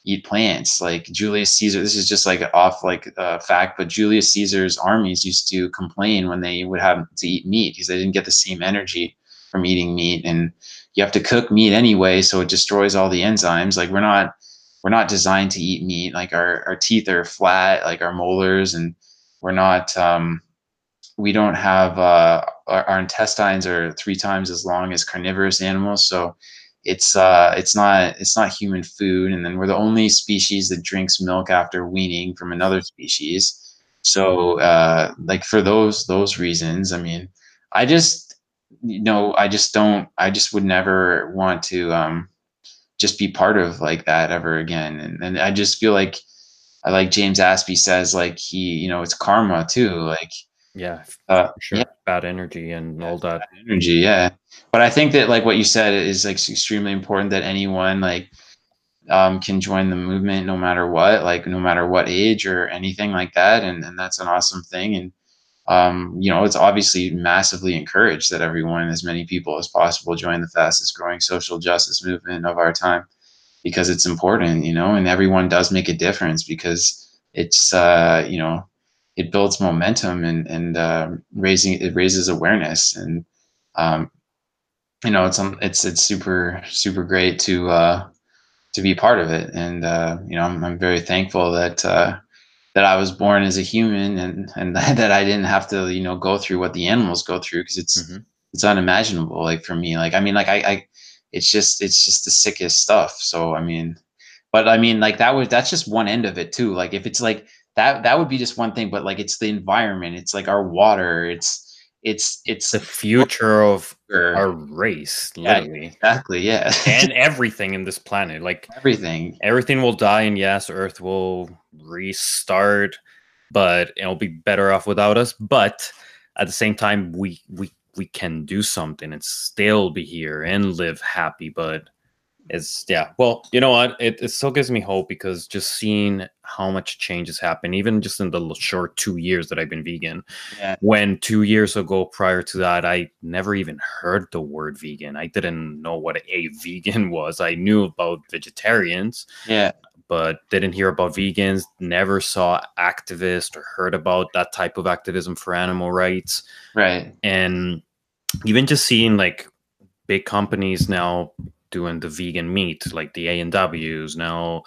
eat plants. Like Julius Caesar, this is just like off like uh, fact, but Julius Caesar's armies used to complain when they would have to eat meat because they didn't get the same energy from eating meat and you have to cook meat anyway, so it destroys all the enzymes. Like we're not we're not designed to eat meat. Like our our teeth are flat, like our molars, and we're not um, we don't have uh, our, our, intestines are three times as long as carnivorous animals. So it's uh, it's not it's not human food. And then we're the only species that drinks milk after weaning from another species. So uh, like for those those reasons, I mean, I just you know, I just don't, I just would never want to um, just be part of like that ever again. And, and I just feel like, I like James Aspey says, like he, you know, it's karma too. Like, yeah, uh, sure. Yeah. Bad energy and all that energy. Yeah. But I think that like what you said is like extremely important that anyone like um, can join the movement no matter what, like no matter what age or anything like that. And, and that's an awesome thing. And, um, you know, it's obviously massively encouraged that everyone, as many people as possible, join the fastest growing social justice movement of our time because it's important, you know, and everyone does make a difference because it's, uh, you know, it builds momentum and, and uh, raising, it raises awareness. And, um, you know, it's, um, it's, it's super, super great to, uh, to be part of it. And, uh, you know, I'm, I'm very thankful that, uh, that I was born as a human and and that I didn't have to you know go through what the animals go through because it's mm-hmm. it's unimaginable like for me. Like I mean like I, I it's just it's just the sickest stuff. So I mean but I mean like that was that's just one end of it too. Like if it's like that that would be just one thing but like it's the environment. It's like our water. It's it's it's the future of our race literally. yeah, exactly yeah. And everything in this planet like everything. everything will die and yes earth will restart but it'll be better off without us but at the same time we we we can do something and still be here and live happy but it's yeah well you know what? It, it still gives me hope because just seeing how much change has happened even just in the short two years that i've been vegan. Yeah. when two years ago prior to that i never even heard the word vegan. I didn't know what a vegan was. I knew about vegetarians yeah. but didn't hear about vegans never saw activists or heard about that type of activism for animal rights. Right. And even just seeing like big companies now doing the vegan meat, like the A and W's. Now,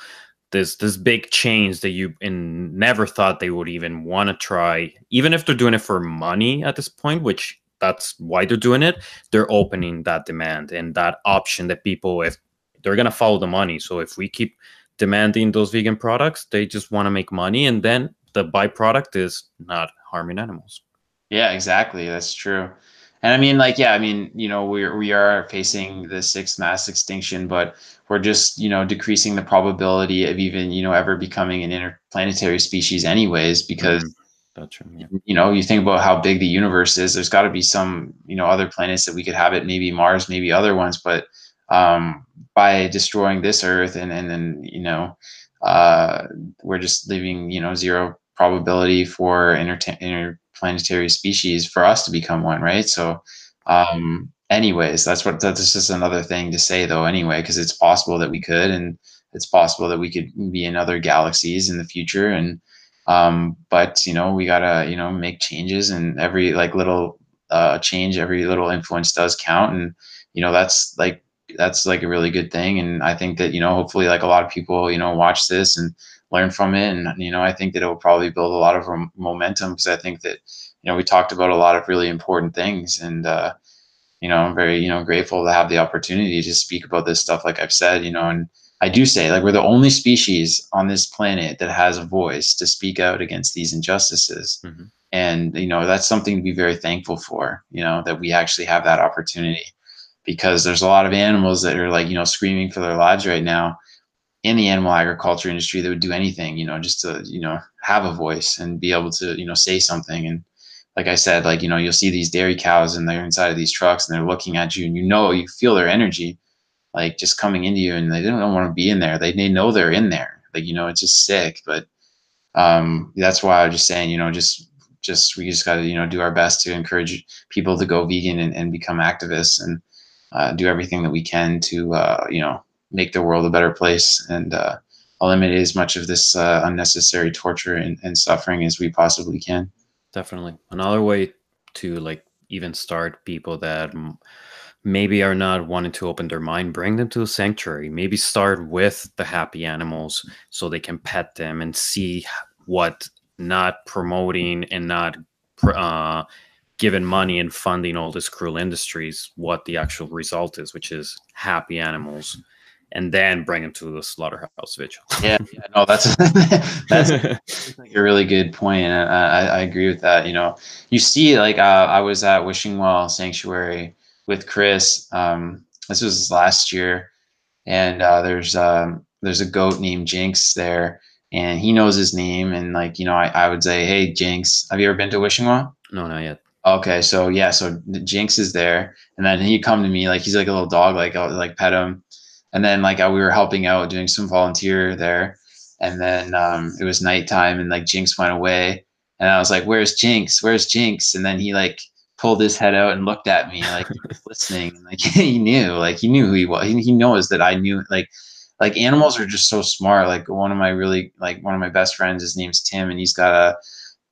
this this big change that you never thought they would even want to try, even if they're doing it for money at this point, which that's why they're doing it. They're opening that demand and that option that people, if they're gonna follow the money. So if we keep demanding those vegan products, they just want to make money, and then the byproduct is not harming animals. Yeah, exactly. That's true. And I mean, like, yeah, I mean, you know, we're we are facing the sixth mass extinction, but we're just, you know, decreasing the probability of even, you know, ever becoming an interplanetary species, anyways, because. Mm-hmm. Yeah. You know, you think about how big the universe is. There's got to be some, you know, other planets that we could have it. Maybe Mars, maybe other ones. But um, by destroying this Earth, and and then you know, uh, we're just leaving, you know, zero probability for inter- inter- planetary species for us to become one, right? So, um, anyways, that's what that's just another thing to say, though. Anyway, because it's possible that we could, and it's possible that we could be in other galaxies in the future, and um, but you know, we gotta you know make changes, and every like little uh, change, every little influence does count, and you know that's like that's like a really good thing, and I think that you know hopefully like a lot of people you know watch this and learn from it. And, you know, I think that it will probably build a lot of momentum because I think that, you know, we talked about a lot of really important things. And, uh, you know, I'm very, you know, grateful to have the opportunity to speak about this stuff, like I've said, you know, and I do say, like, we're the only species on this planet that has a voice to speak out against these injustices. Mm-hmm. And, you know, that's something to be very thankful for, you know, that we actually have that opportunity because there's a lot of animals that are like, you know, screaming for their lives right now in the animal agriculture industry that would do anything, you know, just to, you know, have a voice and be able to, you know, say something. And like I said, like, you know, you'll see these dairy cows and they're inside of these trucks and they're looking at you and you know, you feel their energy. like just coming into you and they don't want to be in there. They, they know they're in there. Like, you know, it's just sick. But um, that's why I was just saying, you know, just just we just got to you know do our best to encourage people to go vegan and, and become activists and uh, do everything that we can to uh, you know make the world a better place and uh, eliminate as much of this uh, unnecessary torture and, and suffering as we possibly can. Definitely, another way to like even start people that maybe are not wanting to open their mind bring them to a sanctuary. Maybe start with the happy animals so they can pet them and see what not promoting and not uh, giving money and funding all these cruel industries what the actual result is which is happy animals and then bring him to the slaughterhouse vigil yeah, yeah no that's that's like a really good point and I, I agree with that you know you see like uh, i was at wishing well sanctuary with Chris. Um, this was last year, and uh, there's um, there's a goat named Jinx there, and he knows his name. And like you know, I, I would say, hey Jinx, have you ever been to Wishing Well? No, not yet. Okay, so yeah, so Jinx is there, and then he come to me like he's like a little dog, like I'll like pet him, and then like we were helping out doing some volunteer there, and then um, it was nighttime, and like Jinx went away, and I was like, "Where's Jinx? Where's Jinx?" And then he like pulled his head out and looked at me like listening. Like he knew, like he knew who he was. He, he knows that I knew. Like like animals are just so smart. Like one of my really like one of my best friends, his name's Tim, and he's got a,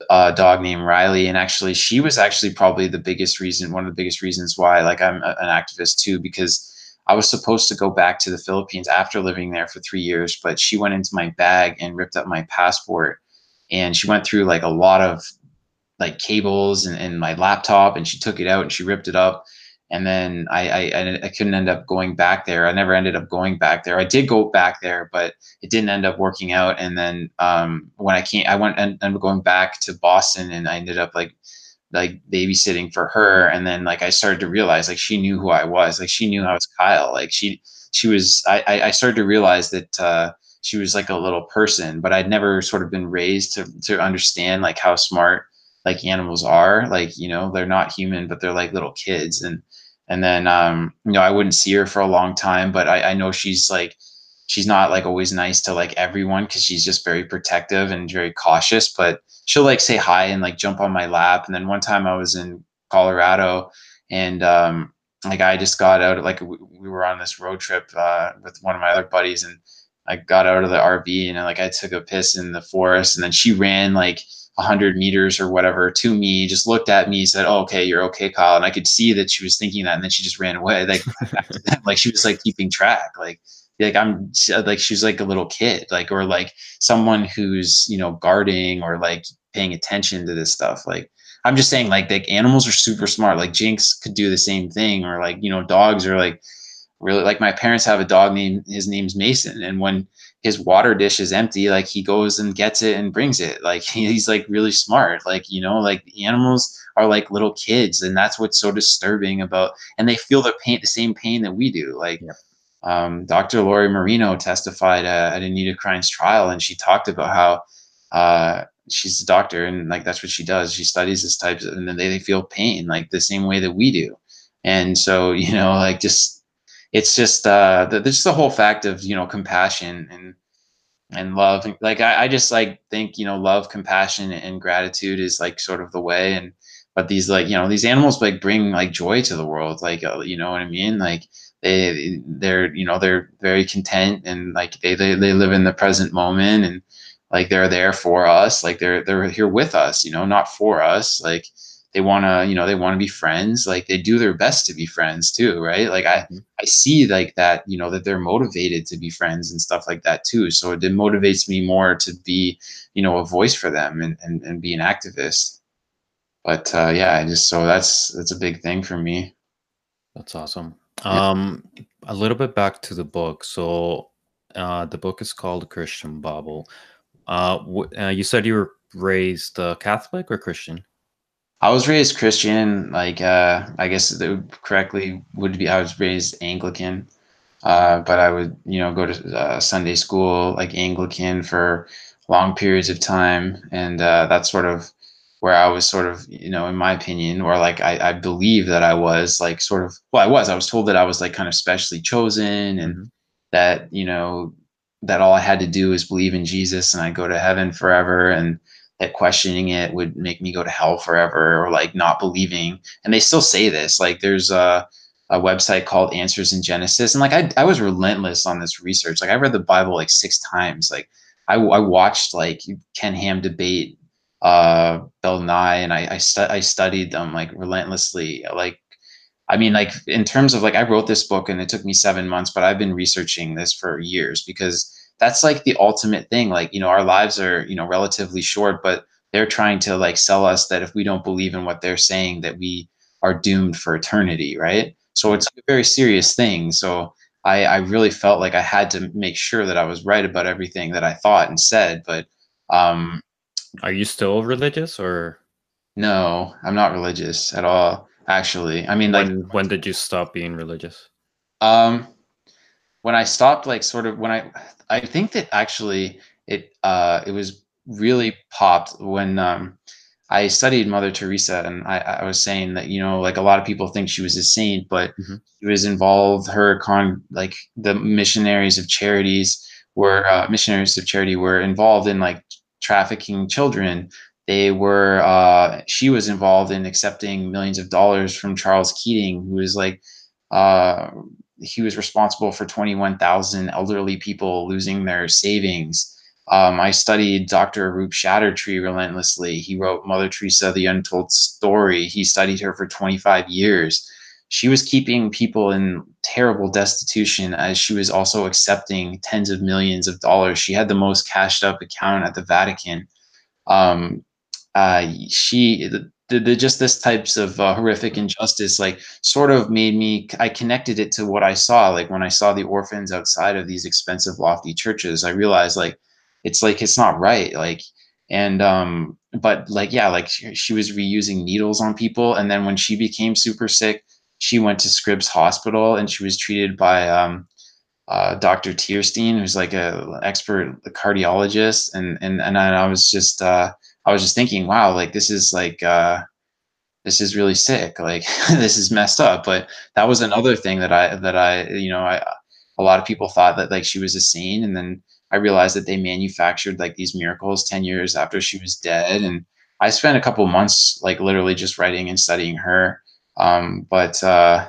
a dog named Riley. And actually, she was actually probably the biggest reason, one of the biggest reasons why like I'm a, an activist too, because I was supposed to go back to the Philippines after living there for three years, but she went into my bag and ripped up my passport. And she went through like a lot of like cables and, and my laptop and she took it out and she ripped it up and then I, I I couldn't end up going back there. I never ended up going back there. I did go back there, but it didn't end up working out. And then um, when I came, I went and ended up going back to Boston, and I ended up like like babysitting for her. And then like I started to realize like she knew who I was. Like she knew I was Kyle. Like she she was. I I started to realize that. Uh, she was like a little person, but I'd never sort of been raised to to understand like how smart like animals are like you know they're not human but they're like little kids and and then um you know i wouldn't see her for a long time but i, I know she's like she's not like always nice to like everyone because she's just very protective and very cautious but she'll like say hi and like jump on my lap and then one time i was in colorado and um like i just got out like we were on this road trip uh, with one of my other buddies and i got out of the rv and like i took a piss in the forest and then she ran like 100 meters or whatever to me, just looked at me, said, oh, okay, you're okay, Kyle. And I could see that she was thinking that. And then she just ran away. Like, like she was like keeping track. Like, like I'm uh, like, she's like a little kid, like, or like someone who's, you know, guarding or like paying attention to this stuff. Like, I'm just saying like, like animals are super smart. Like Jinx could do the same thing or like, you know, dogs are like really like my parents have a dog named, his name's Mason. And when, his water dish is empty like he goes and gets it and brings it like he's like really smart like you know like animals are like little kids and that's what's so disturbing about and they feel the pain the same pain that we do like yeah. Um, dr lori marino testified uh, at anita Krajnc's trial and she talked about how uh, she's a doctor and like that's what she does. She studies this types of, and then they, they feel pain like the same way that we do. And so you know like just it's just uh the, just the whole fact of you know compassion and and love. Like I, I just like think you know love compassion and gratitude is like sort of the way and but these like you know these animals like bring like joy to the world like uh, you know what i mean? Like they they're you know they're very content and like they, they they live in the present moment and like they're there for us like they're they're here with us you know not for us like they want to you know they want to be friends like they do their best to be friends too right like i mm-hmm. i see like that you know that they're motivated to be friends and stuff like that too so it motivates me more to be you know a voice for them and and, and be an activist but uh yeah i just so that's that's a big thing for me that's awesome. Um a little bit back to the book. So uh the book is called christian bible. Uh, w- uh you said you were raised uh, catholic or christian? I was raised Christian, like uh, I guess the correctly would be I was raised Anglican, uh, but I would you know go to uh, Sunday school like Anglican for long periods of time, and uh, that sort of where I was sort of, you know, in my opinion, or like I, I believe that I was like sort of, well, I was, I was told that I was like kind of specially chosen and mm-hmm. that, you know, that all I had to do is believe in Jesus and I go to heaven forever. And that questioning it would make me go to hell forever or like not believing. And they still say this, like there's a, a website called Answers in Genesis. And like, I, I was relentless on this research. Like I read the Bible like six times. Like I, I watched like Ken Ham debate uh, Bill Nye, and I I, stu- I studied them like relentlessly. Like, I mean, like in terms of like I wrote this book and it took me seven months, but I've been researching this for years because that's like the ultimate thing. Like, you know, our lives are you know relatively short, but they're trying to like sell us that if we don't believe in what they're saying, that we are doomed for eternity, right? So it's a very serious thing. So I, I really felt like I had to make sure that I was right about everything that I thought and said. But um, are you still religious or? No, I'm not religious at all. Actually, I mean, like, when, when did you stop being religious? Um, when I stopped, like, sort of when I, I think that actually it, uh, it was really popped when um, I studied Mother Teresa, and I, I was saying that you know, like a lot of people think she was a saint, but mm-hmm. she was involved. Her con, like the missionaries of charities were uh, missionaries of charity were involved in like trafficking children. They were, uh, she was involved in accepting millions of dollars from Charles Keating, who was like, uh, he was responsible for 21,000 elderly people losing their savings. Um, I studied Dr. Aroup Chatterjee relentlessly. He wrote Mother Teresa, The Untold Story. He studied her for 25 years. She was keeping people in terrible destitution as she was also accepting tens of millions of dollars. She had the most cashed up account at the Vatican. Um, uh, she the, the, just this types of uh, horrific injustice like sort of made me i connected it to what i saw like when i saw the orphans outside of these expensive lofty churches i realized like it's like it's not right like and um but like yeah like she, she was reusing needles on people and then when she became super sick she went to Scripps Hospital and she was treated by um, uh, Dr. Teirstein, who's like a expert cardiologist, and and and I was just uh, I was just thinking, wow, like this is like uh, this is really sick, like this is messed up. But that was another thing that I that I you know I a lot of people thought that like she was a saint, and then I realized that they manufactured like these miracles ten years after she was dead, and I spent a couple months like literally just writing and studying her um, but uh,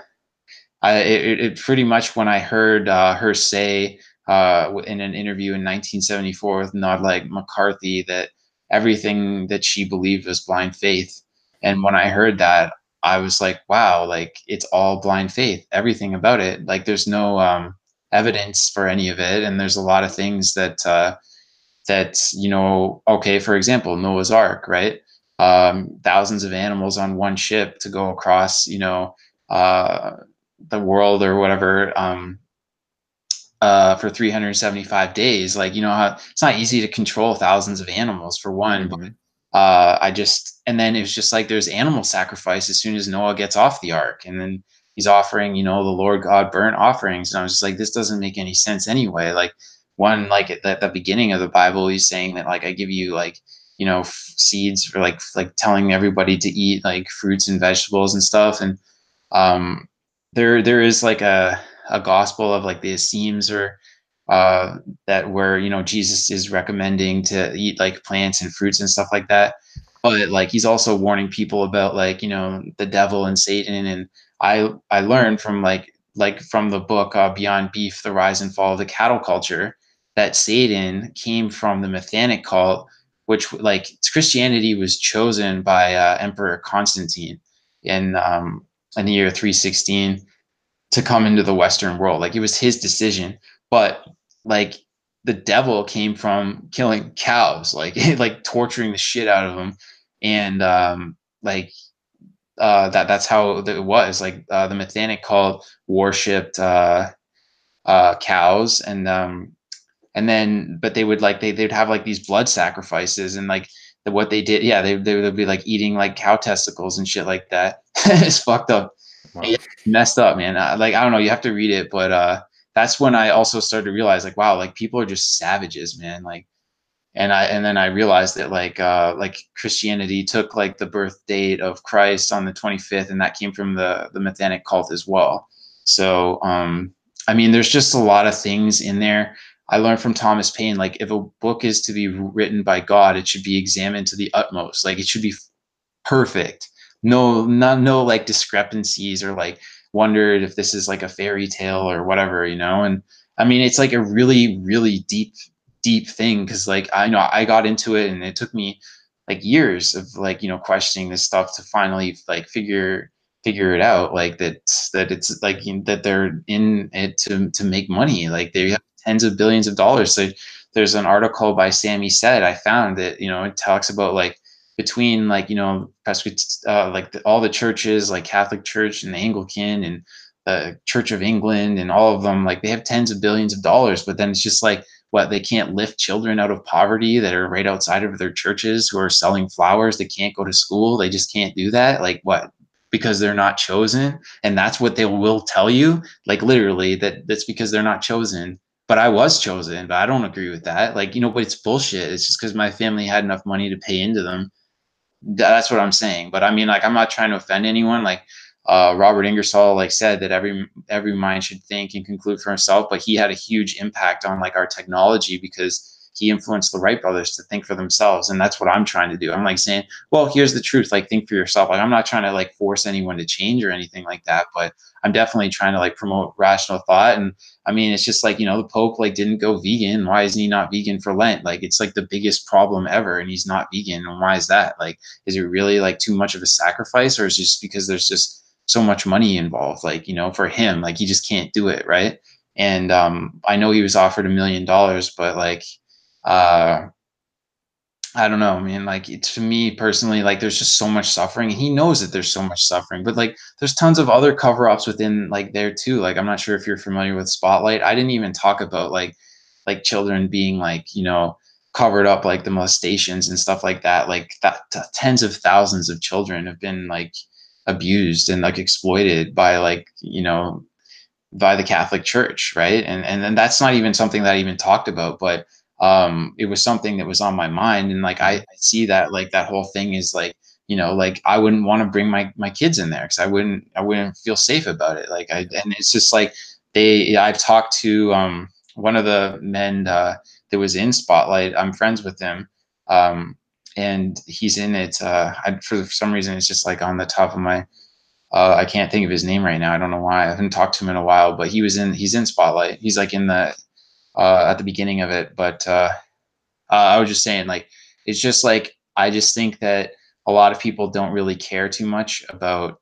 I, it, it, pretty much when I heard uh, her say uh, in an interview in 1974 with Nodlag McCarthy that everything that she believed was blind faith, and when I heard that, I was like, wow, like it's all blind faith, everything about it. Like there's no um, evidence for any of it, and there's a lot of things that uh, that you know. Okay, for example, Noah's Ark, right? Um, thousands of animals on one ship to go across, you know, uh, the world or whatever um, uh, for 375 days. Like, you know, how, it's not easy to control thousands of animals for one. Mm-hmm. But, uh, I just, and then it was just like there's animal sacrifice as soon as Noah gets off the ark, and then he's offering, you know, the Lord God burnt offerings, and I was just like, this doesn't make any sense anyway. Like, one, like at the, at the beginning of the Bible, he's saying that like I give you like you know f- seeds for like like telling everybody to eat like fruits and vegetables and stuff. And um there there is like a a gospel of like the Essenes or uh that where you know Jesus is recommending to eat like plants and fruits and stuff like that. But like he's also warning people about like you know the devil and Satan. And I I learned from like like from the book uh, Beyond Beef: The Rise and Fall of the Cattle Culture that Satan came from the Messianic cult which like Christianity was chosen by uh, Emperor Constantine in um, in the year 316 to come into the Western world. Like it was his decision, but like the devil came from killing cows, like like torturing the shit out of them, and um, like uh, that that's how it was. Like uh, the Messianic called worshipped uh, uh, cows, and um, and then but they would like they they'd have like these blood sacrifices and like the, what they did yeah they, they would be like eating like cow testicles and shit like that it's fucked up wow. messed up man uh, like i don't know you have to read it but uh that's when i also started to realize like wow like people are just savages man like and I and then I realized that like uh, like Christianity took like the birth date of Christ on the 25th, and that came from the the Methanic cult as well. So um, I mean, there's just a lot of things in there. I learned from Thomas Paine, like if a book is to be written by God, it should be examined to the utmost. Like it should be perfect. No, not no like discrepancies or like wondered if this is like a fairy tale or whatever, you know. And I mean, it's like a really, really deep deep thing because like I know I got into it and it took me like years of like you know questioning this stuff to finally like figure figure it out like that that it's like you know, that they're in it to to make money like they have tens of billions of dollars. So there's an article by Sammy Said I found that you know it talks about like between like you know uh, like the, all the churches like Catholic Church and the Anglican and the Church of England and all of them like they have tens of billions of dollars but then it's just like what they can't lift children out of poverty that are right outside of their churches who are selling flowers they can't go to school? They just can't do that? Like what? Because they're not chosen? And that's what they will tell you? Like literally that that's because they're not chosen but i was chosen but i don't agree with that. Like you know but it's bullshit. It's just because my family had enough money to pay into them. That's what i'm saying. But i mean like i'm not trying to offend anyone. Like uh, Robert Ingersoll like said that every every mind should think and conclude for himself, but he had a huge impact on like our technology because he influenced the Wright brothers to think for themselves, and that's what I'm trying to do. I'm like saying, well, here's the truth, like think for yourself. Like I'm not trying to like force anyone to change or anything like that, but I'm definitely trying to like promote rational thought. And I mean, it's just like you know, the Pope like didn't go vegan. Why isn't he not vegan for Lent? Like it's like the biggest problem ever, and he's not vegan. And why is that? Like, is it really like too much of a sacrifice, or is it just because there's just so much money involved like you know for him like he just can't do it right and um, i know he was offered a million dollars but like uh, i don't know i mean like to me personally like there's just so much suffering. He knows that there's so much suffering but like there's tons of other cover-ups within like there too. Like i'm not sure if you're familiar with spotlight. I didn't even talk about like like children being like you know covered up like the molestations and stuff like that. Like that tens of thousands of children have been like abused and like exploited by like you know by the Catholic Church, right? And and then that's not even something that I even talked about, but um, it was something that was on my mind, and like I, I see that like that whole thing is like you know like I wouldn't want to bring my my kids in there because I wouldn't I wouldn't feel safe about it. Like I and it's just like they I've talked to um, one of the men uh, that was in Spotlight. I'm friends with him. Um, and he's in it. Uh, I, for some reason, it's just like on the top of my. Uh, I can't think of his name right now. I don't know why. I haven't talked to him in a while, but he was in. He's in Spotlight. He's like in the uh, at the beginning of it. But uh, uh, I was just saying, like, it's just like I just think that a lot of people don't really care too much about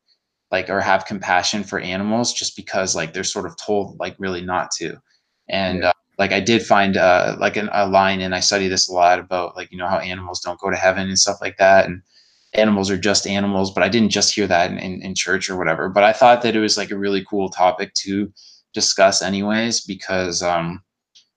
like or have compassion for animals just because like they're sort of told like really not to and yeah. uh, like I did find uh, like an, a line, and I study this a lot about like you know how animals don't go to heaven and stuff like that, and animals are just animals. But I didn't just hear that in, in, in church or whatever. But I thought that it was like a really cool topic to discuss, anyways, because um,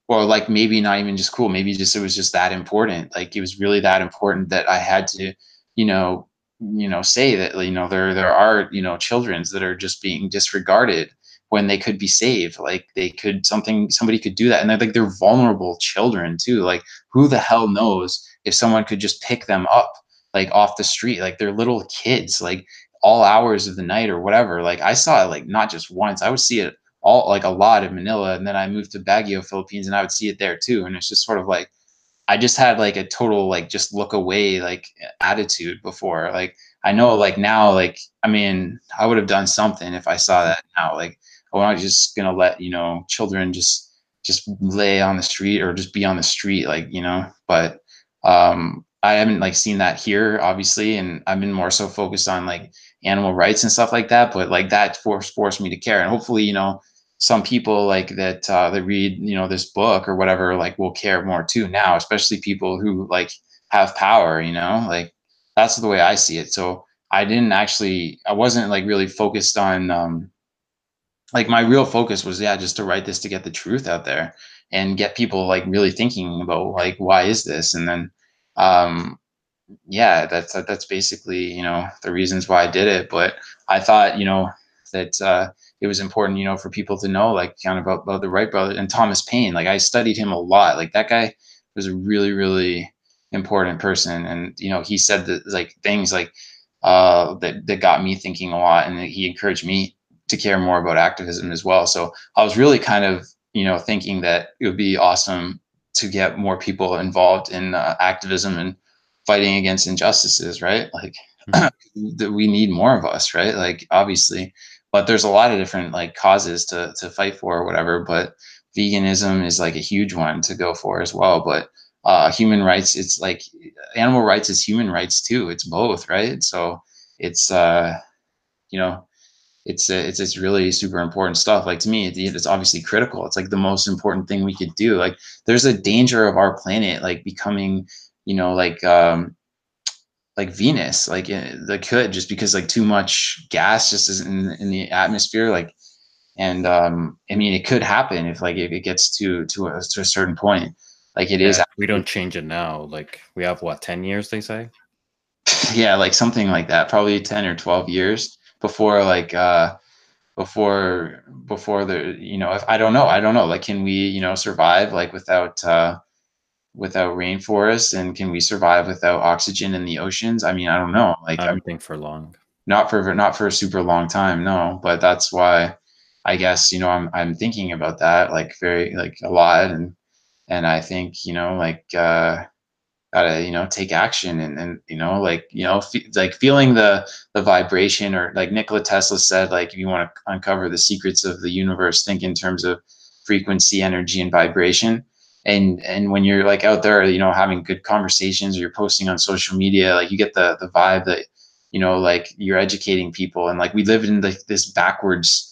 or like maybe not even just cool, maybe just it was just that important. Like it was really that important that I had to, you know, you know, say that you know there there are you know childrens that are just being disregarded when they could be saved. Like they could something somebody could do that. And they're like they're vulnerable children too. Like who the hell knows if someone could just pick them up like off the street? Like they're little kids like all hours of the night or whatever. Like i saw it like not just once. I would see it all like a lot in manila and then i moved to baguio philippines and i would see it there too and it's just sort of like i just had like a total like just look away like attitude before like i know like now like i mean i would have done something if i saw that now like we're not just gonna let you know children just just lay on the street or just be on the street like you know but um i haven't like seen that here obviously and i've been more so focused on like animal rights and stuff like that but like that forced forced me to care. And hopefully you know some people like that uh, that read you know this book or whatever like will care more too now especially people who like have power you know? Like that's the way i see it. So i didn't actually i wasn't like really focused on um like my real focus was yeah just to write this to get the truth out there and get people like really thinking about like why is this? And then um yeah that's that's basically you know the reasons why i did it but i thought you know that uh it was important you know for people to know like kind of about, about the Wright brothers and thomas paine like i studied him a lot like that guy was a really really important person, and you know he said that like things like uh, that that got me thinking a lot, and he encouraged me to care more about activism as well. So I was really kind of you know thinking that it would be awesome to get more people involved in uh, activism and fighting against injustices, right? Like mm-hmm. that we need more of us, right? Like obviously, but there's a lot of different like causes to to fight for or whatever. But veganism is like a huge one to go for as well. But uh, human rights, it's like animal rights is human rights too. It's both, right? So it's uh, you know, it's it's it's really super important stuff. Like to me, it's obviously critical. It's like the most important thing we could do. Like there's a danger of our planet like becoming, you know, like um, like Venus, like eh, that could just because like too much gas just is in in the atmosphere, like, and um, I mean it could happen if like if it gets to to a to a certain point, like it yeah, is. We don't change it now. Like we have what ten years they say. yeah, like something like that, probably ten or twelve years before like uh before before the you know if I don't know I don't know like can we you know survive like without uh without rainforests and can we survive without oxygen in the oceans? I mean I don't know like I don't think for long. Not for not for a super long time no but that's why I guess you know I'm I'm thinking about that like very like a lot and and I think you know like uh gotta you know take action and and you know like you know like feeling the the vibration or like Nikola Tesla said like if you want to uncover the secrets of the universe think in terms of frequency energy and vibration and and when you're like out there you know having good conversations or you're posting on social media like you get the the vibe that you know like you're educating people. And like we live in like this backwards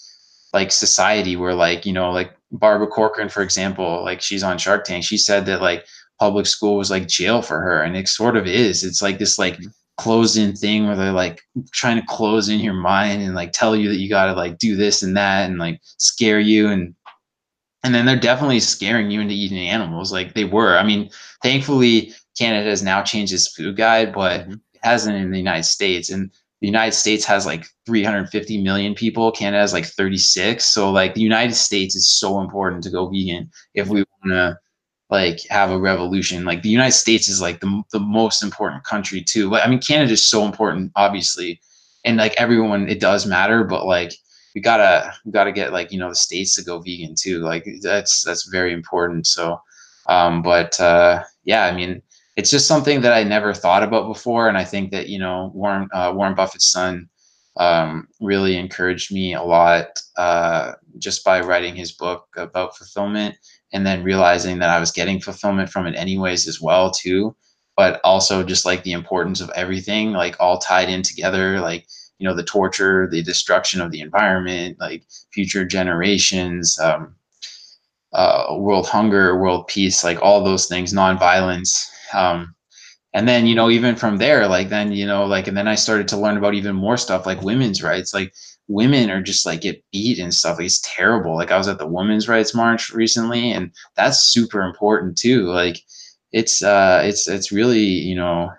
like society where like you know like Barbara Corcoran for example like she's on Shark Tank. She said that like public school was like jail for her and it sort of is. It's like this like mm-hmm. closed in thing where they're like trying to close in your mind and like tell you that you got to like do this and that and like scare you and and then they're definitely scaring you into eating animals like they were i mean thankfully canada has now changed its food guide but mm-hmm. it hasn't in the united states and the united states has like 350 million people canada has like 36 so like the united states is so important to go vegan if we want to like have a revolution. Like the United States is like the the most important country too. But I mean, Canada is so important, obviously, and like everyone, it does matter. But like we gotta we gotta get like you know the states to go vegan too. Like that's that's very important. So, um, but uh, yeah, I mean, it's just something that I never thought about before, and I think that you know Warren uh, Warren Buffett's son um, really encouraged me a lot uh, just by writing his book about fulfillment and then realizing that I was getting fulfillment from it anyways as well too. But also just like the importance of everything, like all tied in together, like you know the torture, the destruction of the environment, like future generations, um, uh, world hunger, world peace, like all those things, nonviolence. Um, and then you know even from there, like then you know like and then I started to learn about even more stuff like women's rights, like women are just like get beat and stuff. Like, it's terrible. Like I was at the Women's Rights March recently, and that's super important too. Like it's uh it's it's really you know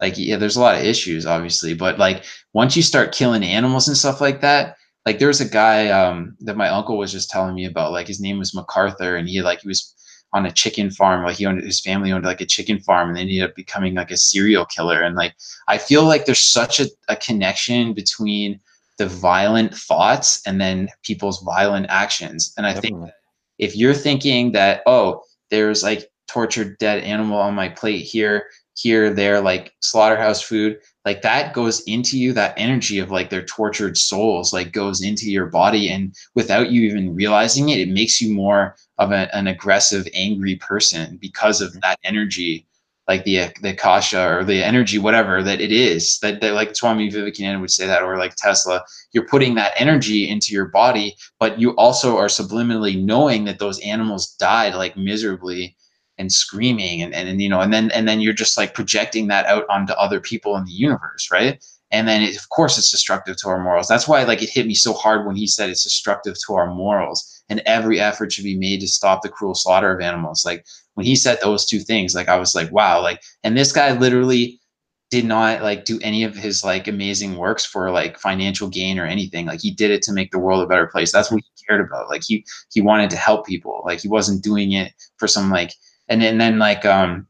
like yeah there's a lot of issues obviously but like once you start killing animals and stuff like that like there was a guy um that my uncle was just telling me about like his name was macarthur and he like he was on a chicken farm like he owned his family owned like a chicken farm and they ended up becoming like a serial killer and like i feel like there's such a, a connection between the violent thoughts and then people's violent actions. And I Definitely. think if you're thinking that, oh, there's like tortured dead animal on my plate here, here, there, like slaughterhouse food, like that goes into you, that energy of like their tortured souls, like goes into your body. And without you even realizing it, it makes you more of a, an aggressive, angry person because of mm-hmm. that energy like the the kasha or the energy, whatever that it is. That, that like Swami Vivekananda would say that, or like Tesla, you're putting that energy into your body, but you also are subliminally knowing that those animals died like miserably and screaming and, and, and you know and then and then you're just like projecting that out onto other people in the universe right and then it, of course it's destructive to our morals that's why like it hit me so hard when he said it's destructive to our morals and every effort should be made to stop the cruel slaughter of animals like when he said those two things, like I was like, wow, like, and this guy literally did not like do any of his like amazing works for like financial gain or anything. Like he did it to make the world a better place. That's what he cared about. Like he he wanted to help people. Like he wasn't doing it for some like and then, and then like um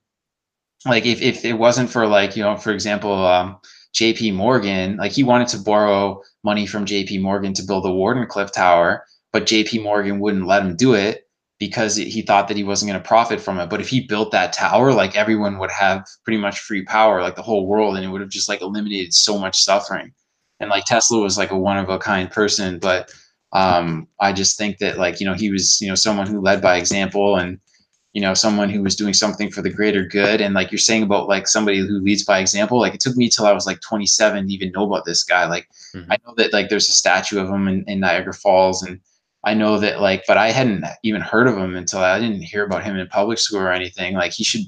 like if, if it wasn't for like you know for example um jp morgan like he wanted to borrow money from jp morgan to build the wardenclyffe tower but jp morgan wouldn't let him do it because he thought that he wasn't going to profit from it. But if he built that tower like everyone would have pretty much free power like the whole world and it would have just like eliminated so much suffering. And like tesla was like a one of a kind person but um i just think that like you know he was you know someone who led by example and you know someone who was doing something for the greater good. And like you're saying about like somebody who leads by example like it took me till i was like 27 to even know about this guy. Like mm-hmm. i know that like there's a statue of him in, in, niagara falls. And i know that like but i hadn't even heard of him until i didn't hear about him in public school or anything. Like he should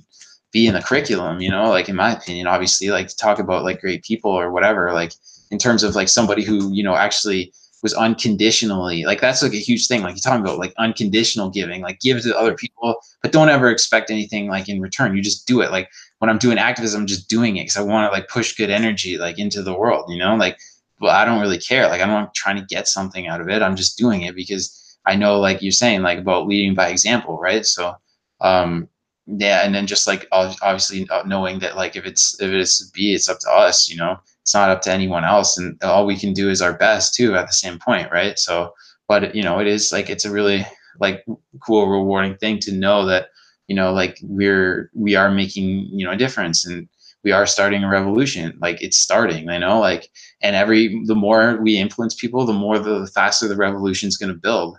be in the curriculum you know like in my opinion obviously like to talk about like great people or whatever like in terms of like somebody who you know actually was unconditionally like that's like a huge thing like you're talking about like unconditional giving like give to other people but don't ever expect anything like in return you just do it like when i'm doing activism i'm just doing it because i want to like push good energy like into the world you know like well i don't really care like i'm not trying to get something out of it i'm just doing it because i know like you're saying like about leading by example right? So um yeah and then just like obviously uh, knowing that like if it's if it's b it's up to us you know it's not up to anyone else and all we can do is our best too at the same point right? So but you know it is like it's a really like cool rewarding thing to know that you know like we're we are making you know a difference and we are starting a revolution. Like it's starting you know like and every the more we influence people the more the, the faster the revolution is going to build.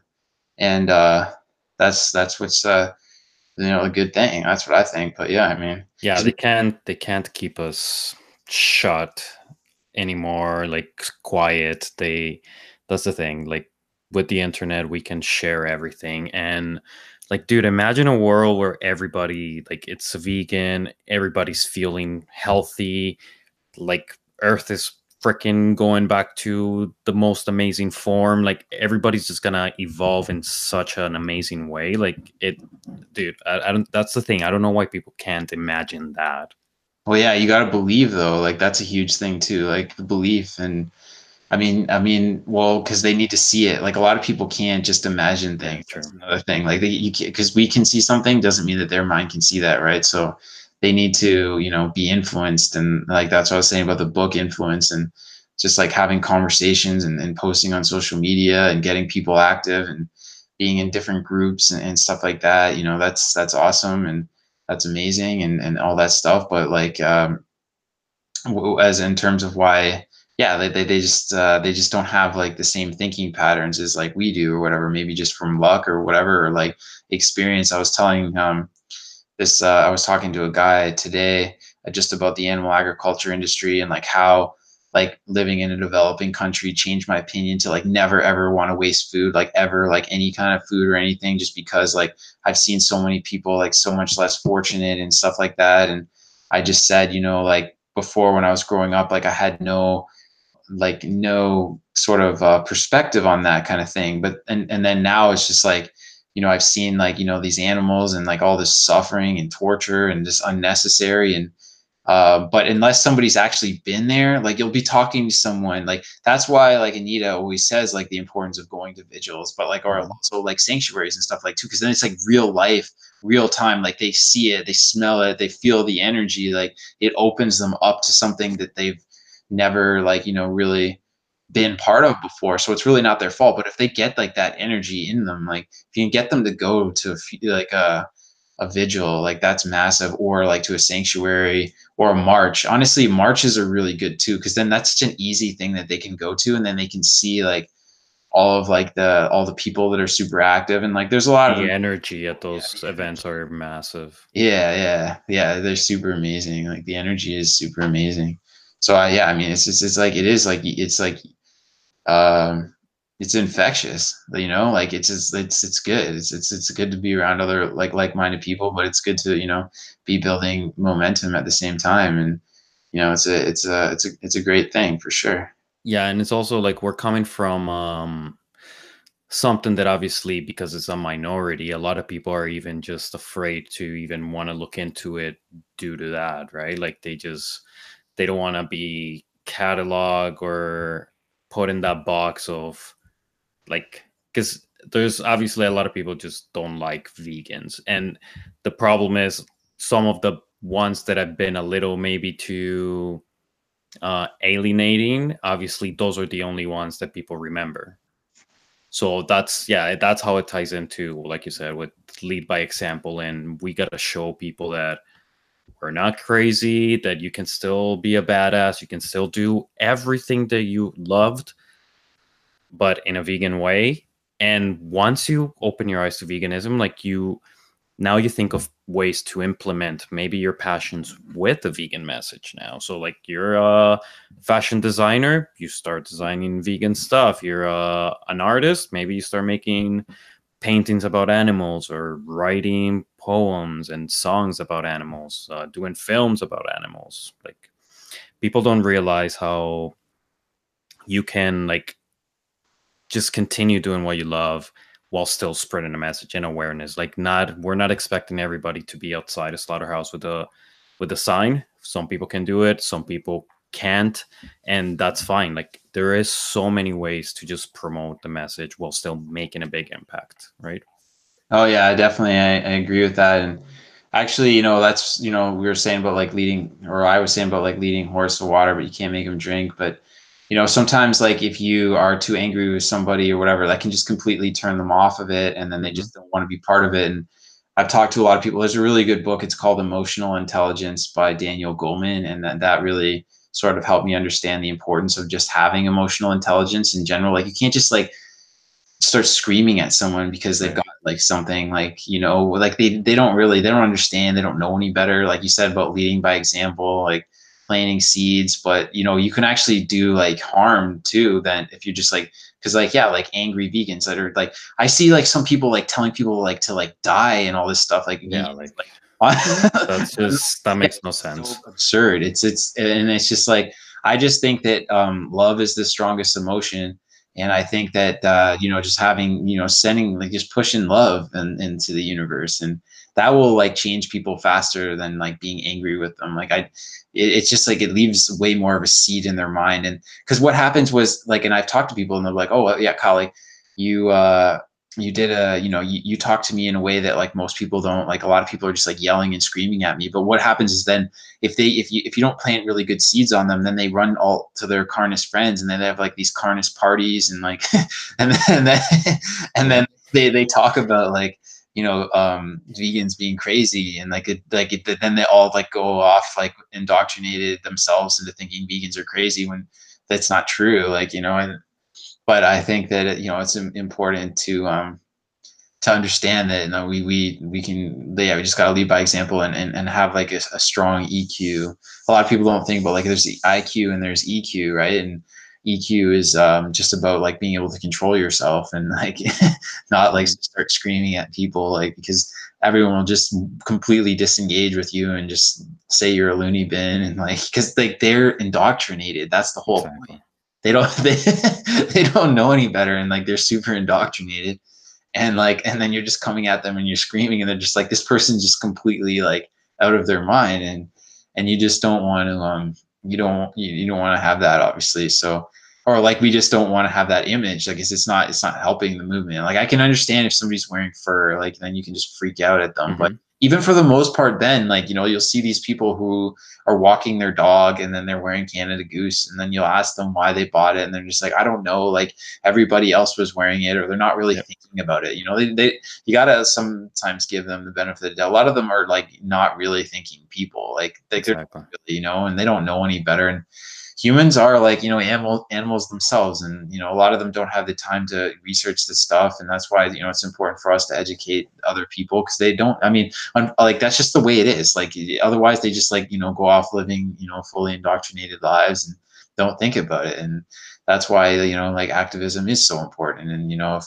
And uh that's that's what's uh you know a good thing. That's what i think but yeah i mean yeah they can't they can't keep us shut anymore like quiet they that's the thing like with the internet we can share everything and like dude imagine a world where everybody like it's vegan everybody's feeling healthy like earth is freaking going back to the most amazing form like everybody's just gonna evolve in such an amazing way like it dude I, I don't that's the thing i don't know why people can't imagine that well, yeah, you got to believe though. Like that's a huge thing too. Like the belief and I mean, I mean, well, because they need to see it. Like a lot of people can't just imagine things. That's another thing. Like they, you because we can see something doesn't mean that their mind can see that, right? So they need to, you know, be influenced, and like that's what I was saying about the book influence, and just like having conversations and, and posting on social media and getting people active and being in different groups and, and stuff like that. You know, that's that's awesome and that's amazing and, and all that stuff. But like, um, as in terms of why, yeah, they, they, they just, uh, they just don't have like the same thinking patterns as like we do or whatever, maybe just from luck or whatever, or like experience. I was telling, um, this, uh, I was talking to a guy today uh, just about the animal agriculture industry and like how, like living in a developing country changed my opinion to like never ever want to waste food like ever like any kind of food or anything just because like i've seen so many people like so much less fortunate and stuff like that. And i just said you know like before when i was growing up like i had no like no sort of uh, perspective on that kind of thing. But and, and then now it's just like you know i've seen like you know these animals and like all this suffering and torture and just unnecessary. And uh, but unless somebody's actually been there, like you'll be talking to someone. Like that's why, like Anita always says, like the importance of going to vigils, but like or mm-hmm. also like sanctuaries and stuff like too, because then it's like real life, real time. Like they see it, they smell it, they feel the energy. Like it opens them up to something that they've never like you know really been part of before. So it's really not their fault. But if they get like that energy in them, like if you can get them to go to a, like a a vigil, like that's massive, or like to a sanctuary or march. Honestly, marches are really good too, because then that's such an easy thing that they can go to, and then they can see like all of like the all the people that are super active, and like there's a lot the of energy at those yeah, events are massive. Yeah, yeah, yeah. They're super amazing. Like the energy is super amazing. So uh, yeah, I mean, it's just it's like it is like it's like um it's infectious you know like it's just, it's it's good. It's, it's it's good to be around other like like-minded people but it's good to you know be building momentum at the same time. And you know it's a it's a it's a it's a great thing for sure. Yeah and it's also like we're coming from um something that obviously because it's a minority a lot of people are even just afraid to even want to look into it due to that right? Like they just they don't want to be catalog or put in that box of like because there's obviously a lot of people just don't like vegans. And the problem is some of the ones that have been a little maybe too uh, alienating obviously those are the only ones that people remember. So that's yeah that's how it ties into like you said with lead by example and we got to show people that we're not crazy that you can still be a badass you can still do everything that you loved but in a vegan way. And once you open your eyes to veganism like you now you think of ways to implement maybe your passions with a vegan message now. So like you're a fashion designer you start designing vegan stuff. You're a, an artist maybe you start making paintings about animals or writing poems and songs about animals uh, doing films about animals. Like people don't realize how you can like just continue doing what you love while still spreading a message and awareness. Like not we're not expecting everybody to be outside a slaughterhouse with a with a sign. Some people can do it, some people can't, and that's fine. Like there is so many ways to just promote the message while still making a big impact, right? Oh yeah, definitely. I, I agree with that. And actually, you know, that's you know, we were saying about like leading or I was saying about like leading horse to water, but you can't make them drink. But you know sometimes like if you are too angry with somebody or whatever that can just completely turn them off of it and then they mm-hmm. just don't want to be part of it and i've talked to a lot of people. There's a really good book it's called emotional intelligence by daniel goleman and that, that really sort of helped me understand the importance of just having emotional intelligence in general. Like you can't just like start screaming at someone because they've got like something like you know like they they don't really they don't understand they don't know any better like you said about leading by example like planting seeds but you know you can actually do like harm too then if you're just like because like yeah like angry vegans that are like i see like some people like telling people like to like die and all this stuff like yeah like, like that's just that makes no sense so absurd. It's it's and it's just like i just think that um love is the strongest emotion and i think that uh you know just having you know sending like just pushing love and into the universe and that will like change people faster than like being angry with them. Like i it, it's just like it leaves way more of a seed in their mind. And because what happens was like and i've talked to people and they're like oh yeah Kyle, you uh you did a you know you, you talk to me in a way that like most people don't. Like a lot of people are just like yelling and screaming at me. But what happens is then if they if you if you don't plant really good seeds on them then they run all to their carnist friends and then they have like these carnist parties and like and then and then, and then they they talk about like you know um vegans being crazy and like it, like it, then they all like go off like indoctrinated themselves into thinking vegans are crazy when that's not true like you know and but i think that it, you know it's important to um to understand that you know, we we we can yeah we just got to lead by example and, and and have like a, a strong eq a lot of people don't think about like there's iq and there's eq right? And EQ is um, just about like being able to control yourself and like not like start screaming at people like because everyone will just completely disengage with you and just say you're a loony bin and like because like they're indoctrinated. That's the whole exactly. point. They don't they they don't know any better and like they're super indoctrinated and like and then you're just coming at them and you're screaming and they're just like this person's just completely like out of their mind and and you just don't want to um you don't you, you don't want to have that obviously so or like we just don't want to have that image like it's, it's not it's not helping the movement like i can understand if somebody's wearing fur like then you can just freak out at them mm-hmm. but even for the most part then like you know you'll see these people who are walking their dog and then they're wearing canada goose and then you'll ask them why they bought it and they're just like i don't know like everybody else was wearing it or they're not really yep. thinking about it you know they, they you gotta sometimes give them the benefit of the doubt a lot of them are like not really thinking people like, like exactly. they're really, you know and they don't know any better and humans are like you know animal animals themselves and you know a lot of them don't have the time to research this stuff and that's why you know it's important for us to educate other people because they don't i mean like that's just the way it is like otherwise they just like you know go off living you know fully indoctrinated lives and don't think about it and that's why you know like activism is so important and you know if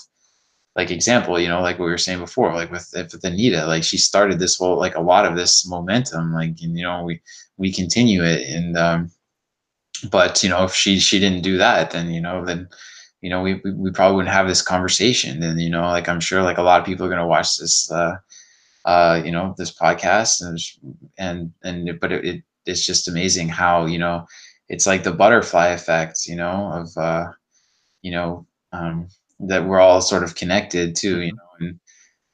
like example you know like what we were saying before like with, with anita like she started this whole like a lot of this momentum like and, you know we we continue it and um but you know if she she didn't do that then you know then you know we, we, we probably wouldn't have this conversation and you know like i'm sure like a lot of people are going to watch this uh uh you know this podcast and and and but it, it it's just amazing how you know it's like the butterfly effect you know of uh you know um that we're all sort of connected too, you Mhm. know. And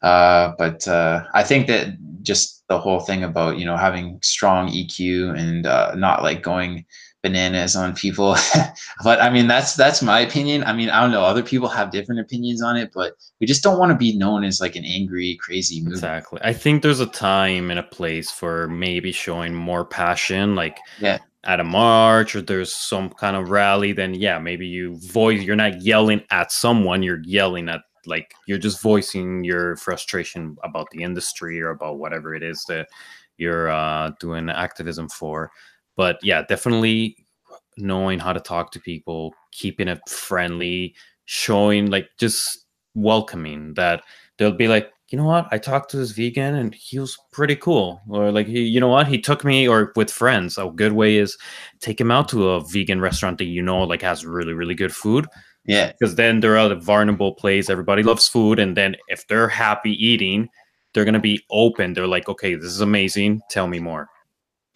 uh, but uh, I think that just the whole thing about you know having strong EQ and uh, not like going bananas on people. but I mean that's that's my opinion. I mean I don't know. Other people have different opinions on it, but we just don't want to be known as like an angry, crazy movie. Exactly. I think there's a time and a place for maybe showing more passion, like Yeah. at a march or there's some kind of rally. Then yeah, maybe you voice. You're not yelling at someone. You're yelling at like you're just voicing your frustration about the industry or about whatever it is that you're uh, doing activism for. But yeah, definitely knowing how to talk to people, keeping it friendly, showing like just welcoming that they'll be like, you know what, I talked to this vegan and he was pretty cool. Or like, he, you know what, he took me or with friends. A good way is take him out to a vegan restaurant that you know like has really, really good food. Yeah. Because then they're at a vulnerable place. Everybody loves food. And then if they're happy eating, they're gonna be open. They're like, okay, this is amazing. Tell me more.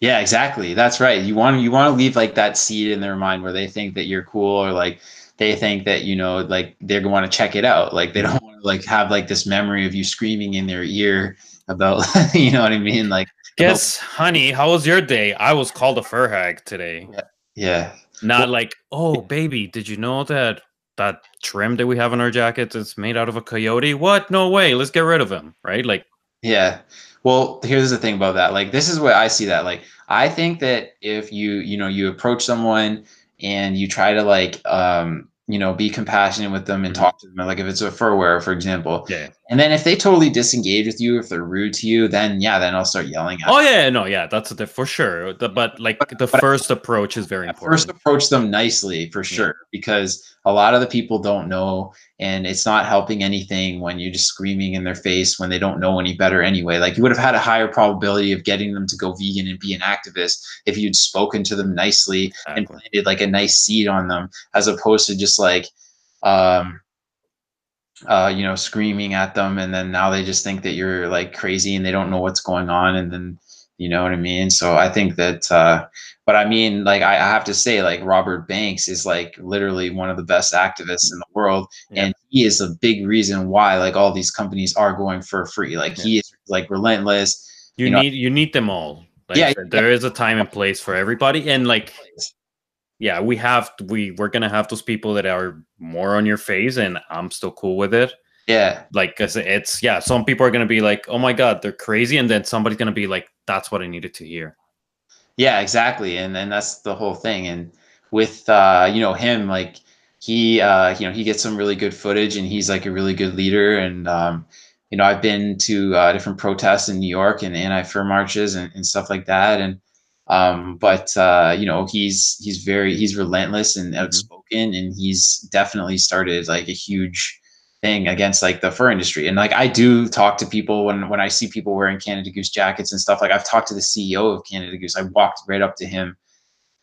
Yeah, exactly. That's right. You want you want to leave like that seed in their mind where they think that you're cool or like they think that you know like they're going to want to check it out. Like they don't want to like have like this memory of you screaming in their ear about you know what I mean? Like Guess, honey, how was your day? I was called a fur hag today. yeah. Not like, oh, baby, did you know that that trim that we have on our jackets is made out of a coyote? What? No way. Let's get rid of him. Right? Like, Yeah. Well, here's the thing about that. Like this is what I see that. Like I think that if you, you know, you approach someone and you try to like um, you know, be compassionate with them and Mhm. talk to them, like if it's a fur wearer, for example. yeah. And then if they totally disengage with you, if they're rude to you, then yeah, then I'll start yelling at Oh yeah, no, yeah, that's the for sure. The, but like the but- first approach is very important. first approach them nicely for Yeah. sure because a lot of the people don't know and it's not helping anything when you're just screaming in their face when they don't know any better anyway like you would have had a higher probability of getting them to go vegan and be an activist if you'd spoken to them nicely and planted like a nice seed on them as opposed to just like um uh you know screaming at them and then now they just think that you're like crazy and they don't know what's going on and then you know what i mean so i think that uh but I mean, like I, I have to say, like Robert Banks is like literally one of the best activists in the world, Yeah. and he is a big reason why like all these companies are going for free. Like he is like relentless. You, you know- need you need them all. Like Yeah, there is a time and place for everybody, and like yeah, we have we we're gonna have those people that are more on your face, and I'm still cool with it. Yeah, Like, cause it's yeah, some people are gonna be like, oh my god, they're crazy, and then somebody's gonna be like, that's what I needed to hear. yeah, exactly. And and that's the whole thing. And with uh, you know him, like he uh, you know he gets some really good footage, and he's like a really good leader. And um, you know I've been to uh, different protests in New York and anti-fur marches and, and stuff like that. And um, but uh, you know he's he's very he's relentless and outspoken, and he's definitely started like a huge thing against like the fur industry. And like I do talk to people when when I see people wearing Canada Goose jackets and stuff. Like I've talked to the CEO of Canada Goose. I walked right up to him.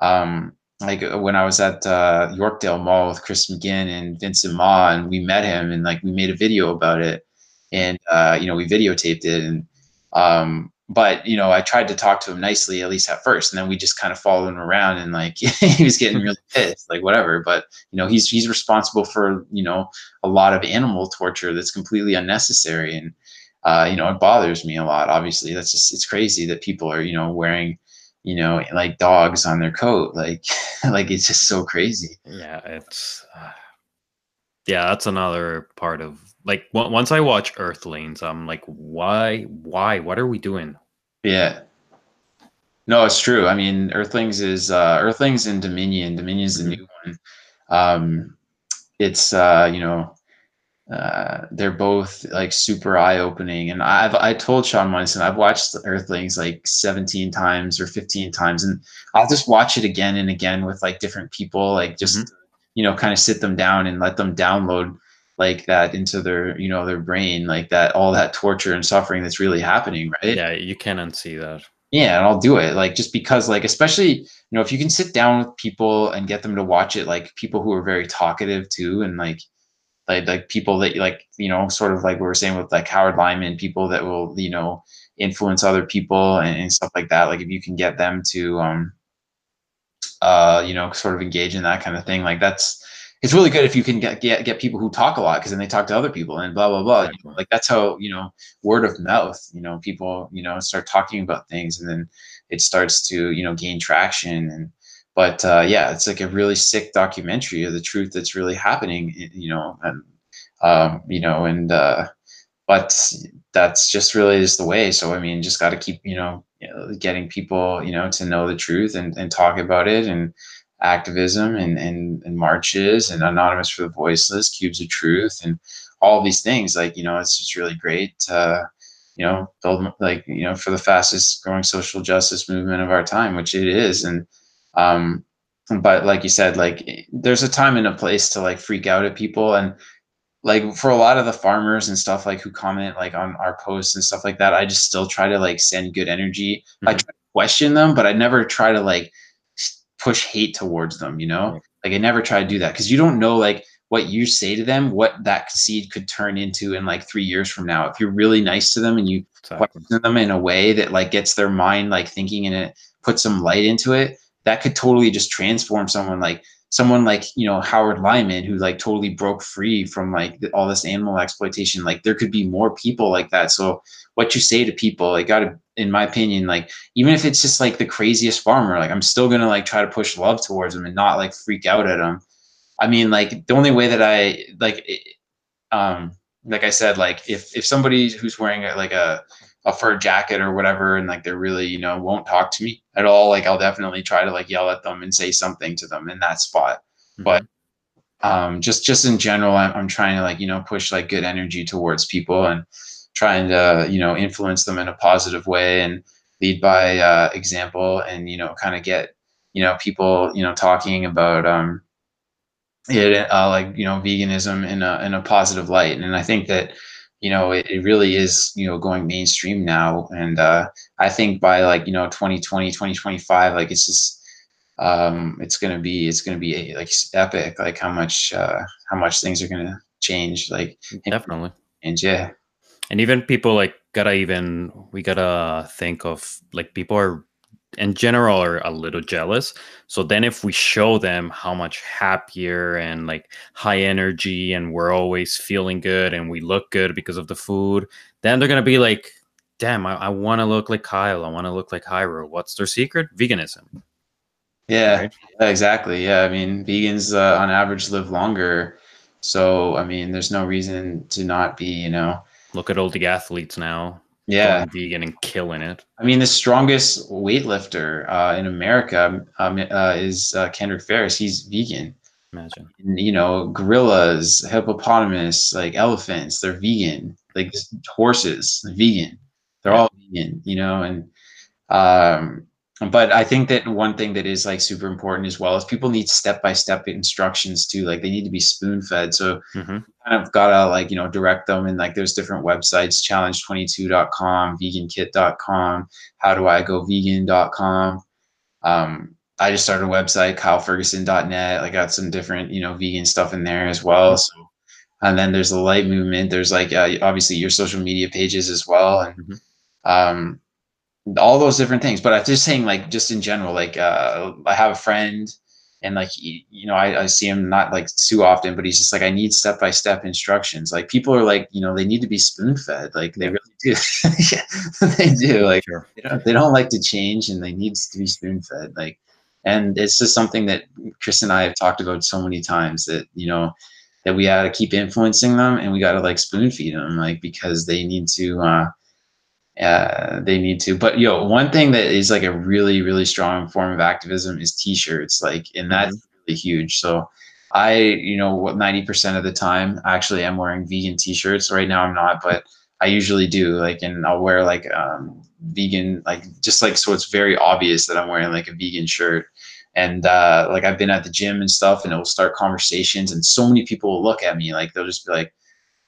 Um, like uh, when I was at uh, Yorkdale Mall with Chris McGinn and Vincent Ma, and we met him, and like we made a video about it, and uh, you know we videotaped it, and um, but you know I tried to talk to him nicely at least at first, and then we just kind of followed him around, and like he was getting really pissed, like whatever. But you know he's he's responsible for you know a lot of animal torture that's completely unnecessary, and uh, you know it bothers me a lot. Obviously, that's just it's crazy that people are you know wearing you know like dogs on their coat, like like it's just so crazy. Yeah, it's uh, yeah, that's another part of like on- once I watch Earthlings, I'm like, why, why, what are we doing? Yeah. No, it's true. I mean, Earthlings is uh, Earthlings and Dominion. Dominion's the Mhm. new one. Um, it's uh, you know, uh, they're both like super eye opening. And I've I told Shaun Monson I've watched Earthlings like 17 times or 15 times, and I'll just watch it again and again with like different people, like just you know, kind of sit them down and let them download like that into their you know their brain, like that all that torture and suffering that's really happening, right? Yeah, you can't unsee that. yeah and i'll do it like just because like especially you know if you can sit down with people and get them to watch it like people who are very talkative too and like like like people that like you know sort of like we were saying with like howard lyman people that will you know influence other people and, and stuff like that like if you can get them to um uh you know sort of engage in that kind of thing like that's it's really good if you can get get, get people who talk a lot because then they talk to other people and blah blah blah exactly. like that's how you know word of mouth you know people you know start talking about things and then it starts to you know gain traction and but uh, yeah it's like a really sick documentary of the truth that's really happening you know and um, you know and uh, but that's just really just the way so i mean just got to keep you know getting people you know to know the truth and, and talk about it and activism and, and, and marches and anonymous for the voiceless cubes of truth and all these things like you know it's just really great to you know build like you know for the fastest growing social justice movement of our time which it is. And um but like you said like there's a time and a place to like freak out at people. And like for a lot of the farmers and stuff like who comment like on our posts and stuff like that i just still try to like send good energy. Mm-hmm. i question them but i never try to like push hate towards them, you know? Like I never try to do that because you don't know like what you say to them, what that seed could turn into in like three years from now. If you're really nice to them and you exactly. question them in a way that like gets their mind like thinking and it puts some light into it, that could totally just transform someone like someone like you know Howard Lyman who like totally broke free from like all this animal exploitation. Like there could be more people like that. So what you say to people, like got to in my opinion, like even if it's just like the craziest farmer, like I'm still gonna like try to push love towards them and not like freak out at them. I mean, like the only way that I like, um, like I said, like if if somebody who's wearing like a a fur jacket or whatever, and like they're really you know won't talk to me at all, like I'll definitely try to like yell at them and say something to them in that spot. Mm-hmm. But um, just just in general, I'm, I'm trying to like you know push like good energy towards people and trying to you know influence them in a positive way and lead by uh, example and you know kind of get you know people you know talking about um it uh, like you know veganism in a in a positive light and i think that you know it, it really is you know going mainstream now. And uh i think by like you know 2020 2025 like it's just um it's gonna be it's gonna be like epic like how much uh how much things are gonna change like definitely. and yeah. And even people like gotta even we gotta think of like people are in general are a little jealous so then if we show them how much happier and like high energy and we're always feeling good and we look good because of the food then they're gonna be like damn i, I want to look like kyle i want to look like Hyrule. what's their secret veganism yeah, right? exactly yeah i mean vegans uh, on average live longer so i mean there's no reason to not be you know Look at all the athletes now. Yeah, vegan and killing it. I mean, the strongest weightlifter uh, in America um, uh, is uh, Kendrick Farris. He's vegan. Imagine. And, you know, gorillas, hippopotamus, like elephants, they're vegan. Like horses, vegan. They're all vegan. You know, and um, but I think that one thing that is like super important as well is people need step by step instructions too. Like they need to be spoon fed. So mm-hmm. kind of gotta like, you know, direct them and like there's different websites, challenge22.com, vegankit.com, how do I go vegan.com. Um, I just started a website, kyleferguson.net. I got some different, you know, vegan stuff in there as well. So, and then there's the light movement. There's like, uh, obviously your social media pages as well. And, mm-hmm. um, all those different things. But I'm just saying, like, just in general, like, uh, I have a friend and like, he, you know, I, I see him not like too often, but he's just like, I need step by step instructions. Like, people are like, you know, they need to be spoon fed. Like, they really do. they do. Like, sure. they, don't, they don't like to change and they need to be spoon fed. Like, and it's just something that Chris and I have talked about so many times that, you know, that we got to keep influencing them and we got to like spoon feed them, like, because they need to, uh, uh, they need to. But yo, one thing that is like a really, really strong form of activism is t-shirts. Like, and that's mm-hmm. really huge. So I, you know, what 90% of the time actually I'm wearing vegan t-shirts. Right now I'm not, but I usually do. Like, and I'll wear like um, vegan, like just like so it's very obvious that I'm wearing like a vegan shirt. And uh, like I've been at the gym and stuff, and it will start conversations, and so many people will look at me like they'll just be like,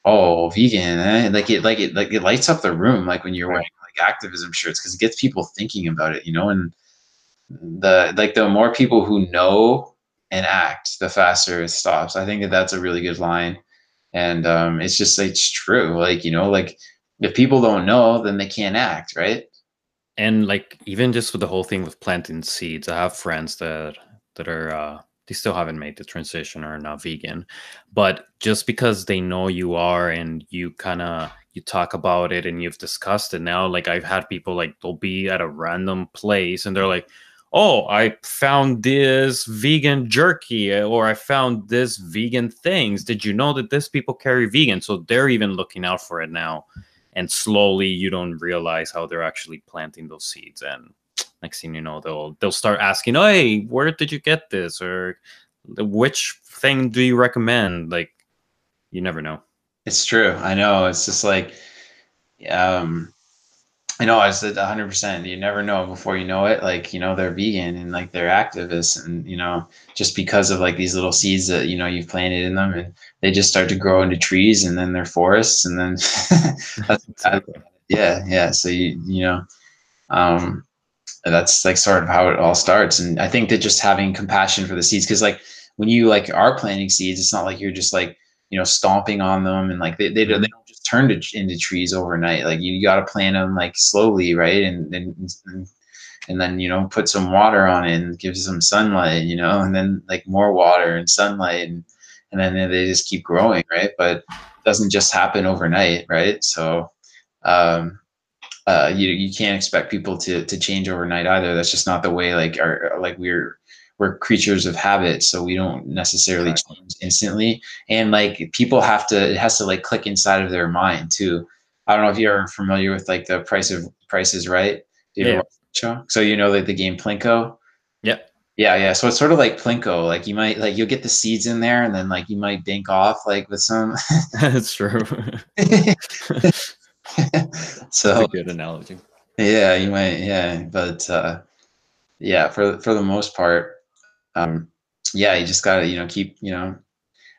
oh vegan eh? like it like it like it lights up the room like when you're wearing like activism shirts because it gets people thinking about it you know? And the like the more people who know and act the faster it stops. I think that that's a really good line. And um it's just it's true like you know like if people don't know then they can't act right? And like even just with the whole thing with planting seeds i have friends that that are uh they still haven't made the transition or are not vegan. But just because they know you are and you kind of you talk about it and you've discussed it now, like I've had people like they'll be at a random place and they're like, "Oh, I found this vegan jerky or I found this vegan things. Did you know that this people carry vegan?" So they're even looking out for it now. And slowly you don't realize how they're actually planting those seeds and next thing you know they'll they'll start asking oh, hey where did you get this or which thing do you recommend like you never know it's true i know it's just like um I know I said 100%. You never know before you know it. Like, you know, they're vegan and like they're activists and, you know, just because of like these little seeds that, you know, you've planted in them and they just start to grow into trees and then they're forests and then, that's, yeah, yeah. So, you, you know, um, that's like sort of how it all starts. And I think that just having compassion for the seeds, because like when you like are planting seeds, it's not like you're just like you know stomping on them and like they they, they don't just turn to, into trees overnight. Like you, you got to plant them like slowly, right? And then and, and then you know put some water on it and give some sunlight, you know, and then like more water and sunlight and and then they just keep growing, right? But it doesn't just happen overnight, right? So um, uh, you you can't expect people to to change overnight either. That's just not the way. Like our like we're we're creatures of habit, so we don't necessarily right. change instantly. And like people have to, it has to like click inside of their mind too. I don't know if you're familiar with like the price of prices, right? yeah. So you know like the game Plinko. Yep. Yeah, yeah. So it's sort of like Plinko. Like you might like you'll get the seeds in there, and then like you might bank off like with some. That's true. so good analogy. Yeah, you might. Yeah, but uh, yeah, for for the most part, um, yeah, you just gotta you know keep you know.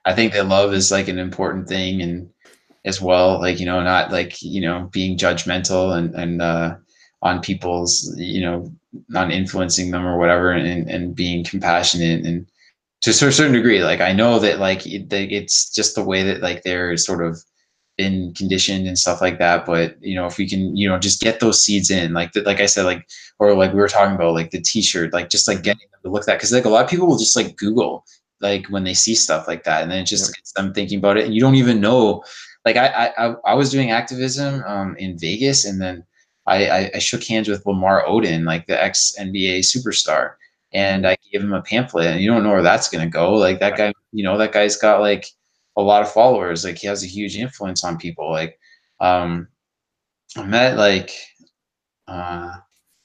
I think that love is like an important thing, and as well, like you know, not like you know being judgmental and and uh, on people's you know not influencing them or whatever, and and being compassionate and to a certain degree. Like I know that like it, it's just the way that like they're sort of been conditioned and stuff like that. But you know, if we can, you know, just get those seeds in, like the, like I said, like or like we were talking about, like the T-shirt, like just like getting them to look at that because like a lot of people will just like Google like when they see stuff like that, and then it just yep. gets them thinking about it, and you don't even know. Like I I I was doing activism um, in Vegas, and then I, I shook hands with Lamar Odom, like the ex NBA superstar, and I gave him a pamphlet, and you don't know where that's gonna go. Like that guy, you know, that guy's got like a lot of followers. Like he has a huge influence on people. Like um, I met like uh,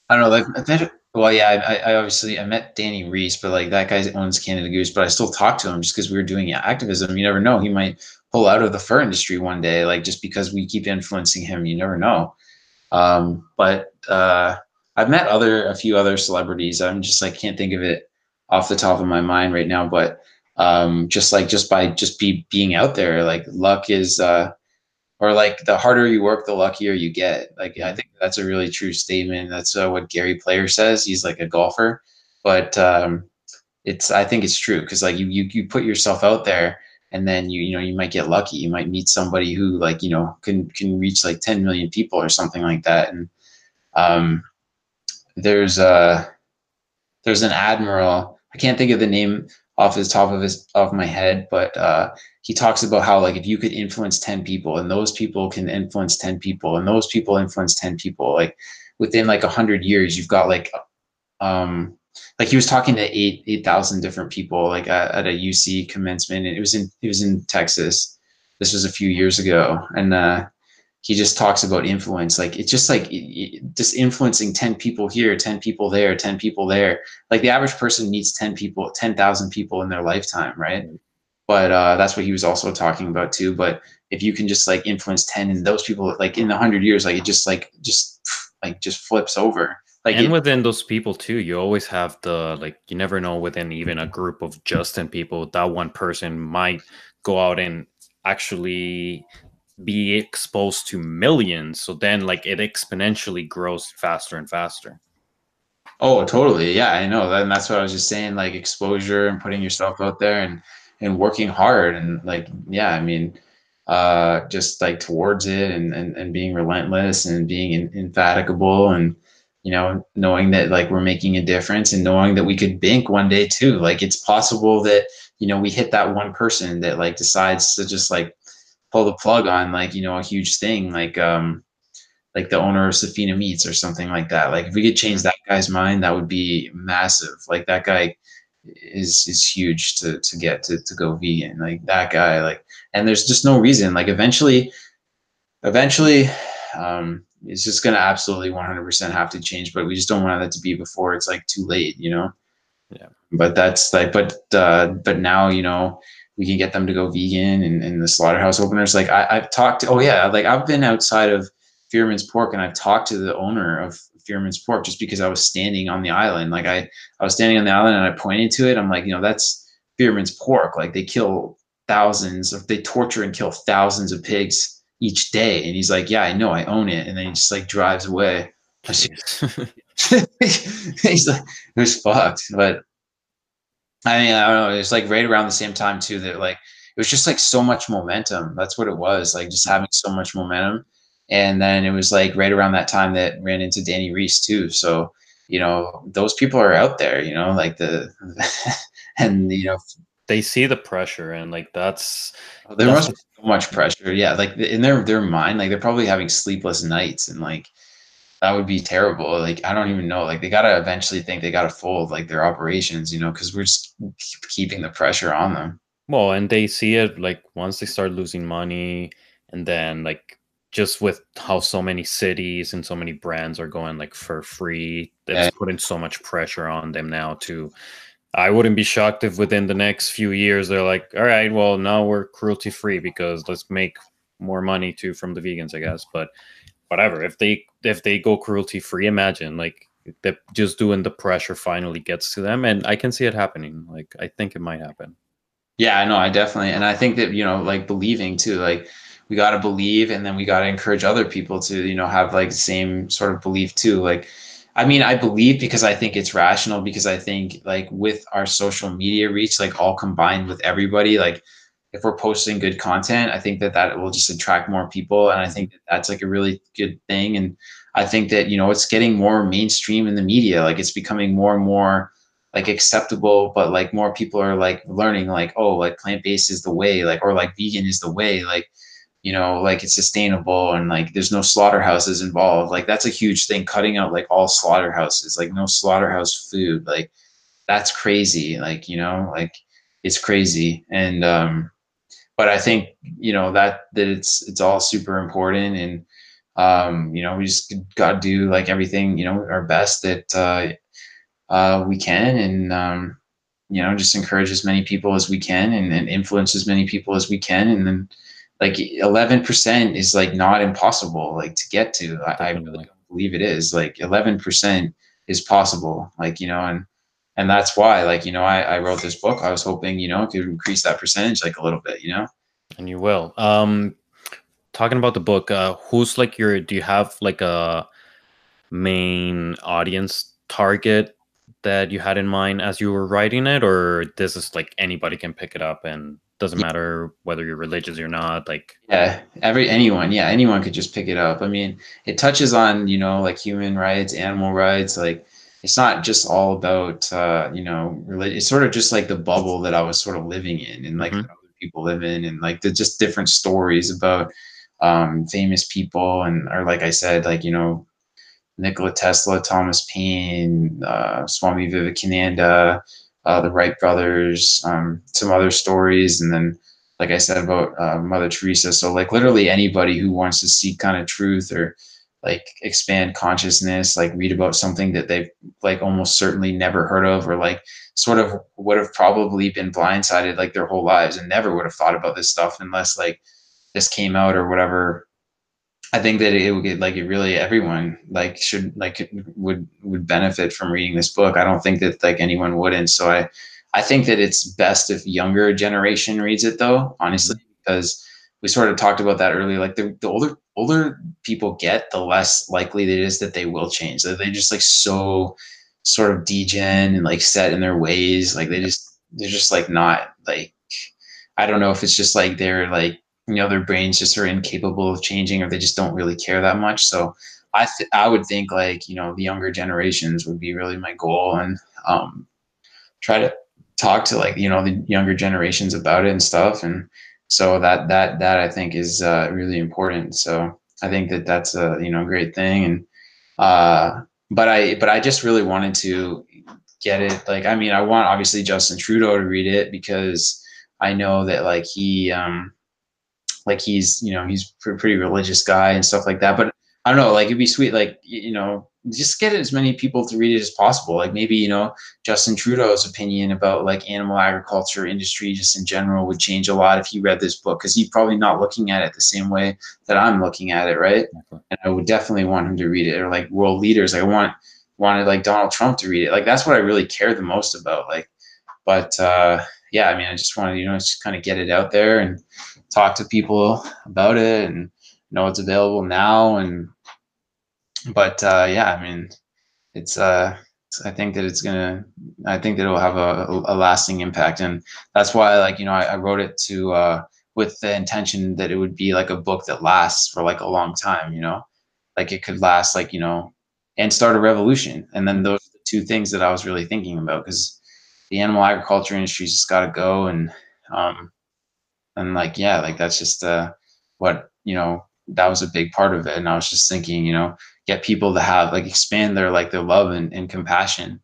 I don't know. Like I met, well, yeah, I, I obviously I met Dani Reiss, but like that guy owns Canada Goose. But I still talk to him just because we were doing activism. You never know; he might pull out of the fur industry one day. Like just because we keep influencing him, you never know. Um, but uh, I've met other a few other celebrities. I'm just like can't think of it off the top of my mind right now, but um, just like just by just be being out there like luck is uh, or like the harder you work the luckier you get. Like i think that's a really true statement. That's uh, what gary player says. He's like a golfer. But um, it's i think it's true because like you, you you put yourself out there and then you you know you might get lucky. You might meet somebody who like you know can can reach like 10 million people or something like that. And um, there's a there's an admiral. I can't think of the name off the top of his of my head, but uh, he talks about how like if you could influence 10 people and those people can influence 10 people and those people influence 10 people, like within like a hundred years, you've got like um like he was talking to eight eight thousand different people like at, at, a UC commencement and it was in it was in Texas. This was a few years ago. And uh he just talks about influence. Like it's just like it, it, just influencing 10 people here 10 people there 10 people there. Like the average person needs 10 people 10,000 people in their lifetime right? But uh, that's what he was also talking about too. But if you can just like influence 10 and those people like in the 100 years like it just like just like just flips over. Like and it, within those people too you always have the like you never know within even a group of just 10 people that one person might go out and actually be exposed to millions so then like it exponentially grows faster and faster oh totally yeah i know and that's what i was just saying like exposure and putting yourself out there and and working hard and like yeah i mean uh just like towards it and and, and being relentless and being in, infatigable and you know, knowing that like we're making a difference and knowing that we could bink one day too. Like it's possible that, you know, we hit that one person that like decides to just like pull the plug on like, you know, a huge thing like um like the owner of Sofina Meats or something like that. Like if we could change that guy's mind, that would be massive. Like that guy is is huge to to get to to go vegan. Like that guy, like and there's just no reason. Like eventually eventually um it's just gonna absolutely 100% have to change, but we just don't want that to be before it's like too late, you know. Yeah. But that's like, but uh, but now you know we can get them to go vegan and, and the slaughterhouse openers. Like I, I've talked to, oh yeah, like I've been outside of Fearman's Pork and I've talked to the owner of Fearman's Pork just because I was standing on the island. Like I, I was standing on the island and I pointed to it. I'm like, you know, that's Fearman's Pork. Like they kill thousands of, they torture and kill thousands of pigs each day. And he's like, yeah, I know, I own it. And then he just like drives away. he's like, it was fucked. But I mean, I don't know. It was like right around the same time too that like it was just like so much momentum. That's what it was. Like just having so much momentum. And then it was like right around that time that ran into Dani Reiss too. So, you know, those people are out there, you know, like the and you know they see the pressure and like that's there that's must be so much pressure. Yeah, like in their their mind, like they're probably having sleepless nights and like that would be terrible. Like I don't even know. Like they gotta eventually think they gotta fold like their operations, you know, because we're just keeping the pressure on them. Well, and they see it like once they start losing money, and then like just with how so many cities and so many brands are going like for free, it's yeah. putting so much pressure on them now to I wouldn't be shocked if within the next few years they're like, all right, well now we're cruelty free because let's make more money too from the vegans, I guess. But whatever, if they if they go cruelty free, imagine like that just doing the pressure finally gets to them, and I can see it happening. Like I think it might happen. Yeah, I know, I definitely, and I think that you know, like believing too, like we got to believe, and then we got to encourage other people to you know have like the same sort of belief too, like I mean, I believe because I think it's rational because I think like with our social media reach, like all combined with everybody, like if we're posting good content, I think that that will just attract more people. And I think that that's like a really good thing. And I think that, you know, it's getting more mainstream in the media. Like it's becoming more and more like acceptable, but like more people are like learning like, oh, like plant-based is the way, like, or like vegan is the way. Like, you know, like it's sustainable and like there's no slaughterhouses involved. Like that's a huge thing, cutting out like all slaughterhouses, like no slaughterhouse food. Like that's crazy. Like, you know, like it's crazy. And um but I think, you know, that that it's it's all super important and um, you know, we just gotta do like everything, you know, our best that uh uh we can and um you know, just encourage as many people as we can and, and influence as many people as we can and then like 11% is like not impossible like to get to. I, I really believe it is. Like 11% is possible like you know and and that's why like you know I, I wrote this book. I was hoping you know to increase that percentage like a little bit you know? And you will. Um talking about the book uh who's like your do you have like a main audience target that you had in mind as you were writing it? Or this is like anybody can pick it up and doesn't matter whether you're religious or not like yeah every anyone yeah anyone could just pick it up. I mean it touches on you know like human rights animal rights like it's not just all about uh you know religion it's sort of just like the bubble that i was sort of living in and like mm-hmm. other people live in and like the just different stories about um famous people and or like i said like you know Nikola Tesla, Thomas Paine, uh, Swami Vivekananda, uh, the Wright brothers, um, some other stories, and then, like I said about uh, Mother Teresa. So, like literally anybody who wants to seek kind of truth or like expand consciousness, like read about something that they've like almost certainly never heard of, or like sort of would have probably been blindsided like their whole lives and never would have thought about this stuff unless like this came out or whatever I think that it would get like it really everyone like should like would would benefit from reading this book. I don't think that like anyone wouldn't. So I I think that it's best if younger generation reads it though, honestly, mm-hmm. because we sort of talked about that earlier. Like the, the older older people get, the less likely it is that they will change. That they just like so sort of degen and like set in their ways. Like they just they're just like not like I don't know if it's just like they're like you know their brains just are incapable of changing or they just don't really care that much so I th- I would think like you know the younger generations would be really my goal and um, try to talk to like you know the younger generations about it and stuff and so that that that I think is uh, really important. So I think that that's a you know great thing. And uh, but I but I just really wanted to get it. Like I mean I want obviously Justin Trudeau to read it because I know that like he um like he's you know he's pretty religious guy and stuff like that. But I don't know like it'd be sweet like you know just get as many people to read it as possible. Like maybe you know Justin Trudeau's opinion about like animal agriculture industry just in general would change a lot if he read this book because he's probably not looking at it the same way that I'm looking at it right? And I would definitely want him to read it or like world leaders I want wanted like Donald Trump to read it. Like that's what I really care the most about like but uh yeah, I mean, I just wanted, you know, just kind of get it out there and talk to people about it and know it's available now. And, but uh, yeah, I mean, it's, uh, I think that it's gonna, I think that it'll have a, a lasting impact. And that's why, like, you know, I, I wrote it to, uh, with the intention that it would be like a book that lasts for like a long time, you know, like it could last, like, you know, and start a revolution. And then those are the two things that I was really thinking about because the animal agriculture industry's just got to go and um and like yeah like that's just uh what you know that was a big part of it. And i was just thinking you know get people to have like expand their like their love and, and compassion.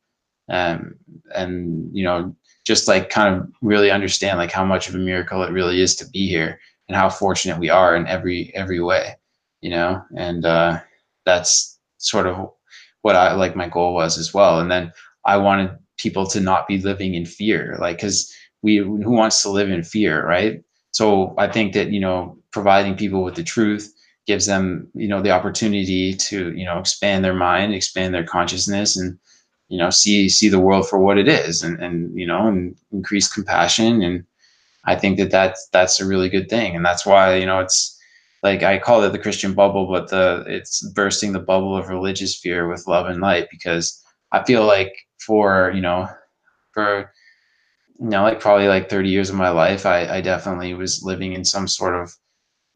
Um and you know just like kind of really understand like how much of a miracle it really is to be here and how fortunate we are in every every way you know? And uh that's sort of what i like my goal was as well. And then i wanted people to not be living in fear like because we who wants to live in fear right? So i think that you know providing people with the truth gives them you know the opportunity to you know expand their mind expand their consciousness and you know see see the world for what it is and and you know and increase compassion. And i think that that's that's a really good thing. And that's why you know it's like i call it the christian bubble but the it's bursting the bubble of religious fear with love and light because i feel like for you know for you know like probably like 30 years of my life i i definitely was living in some sort of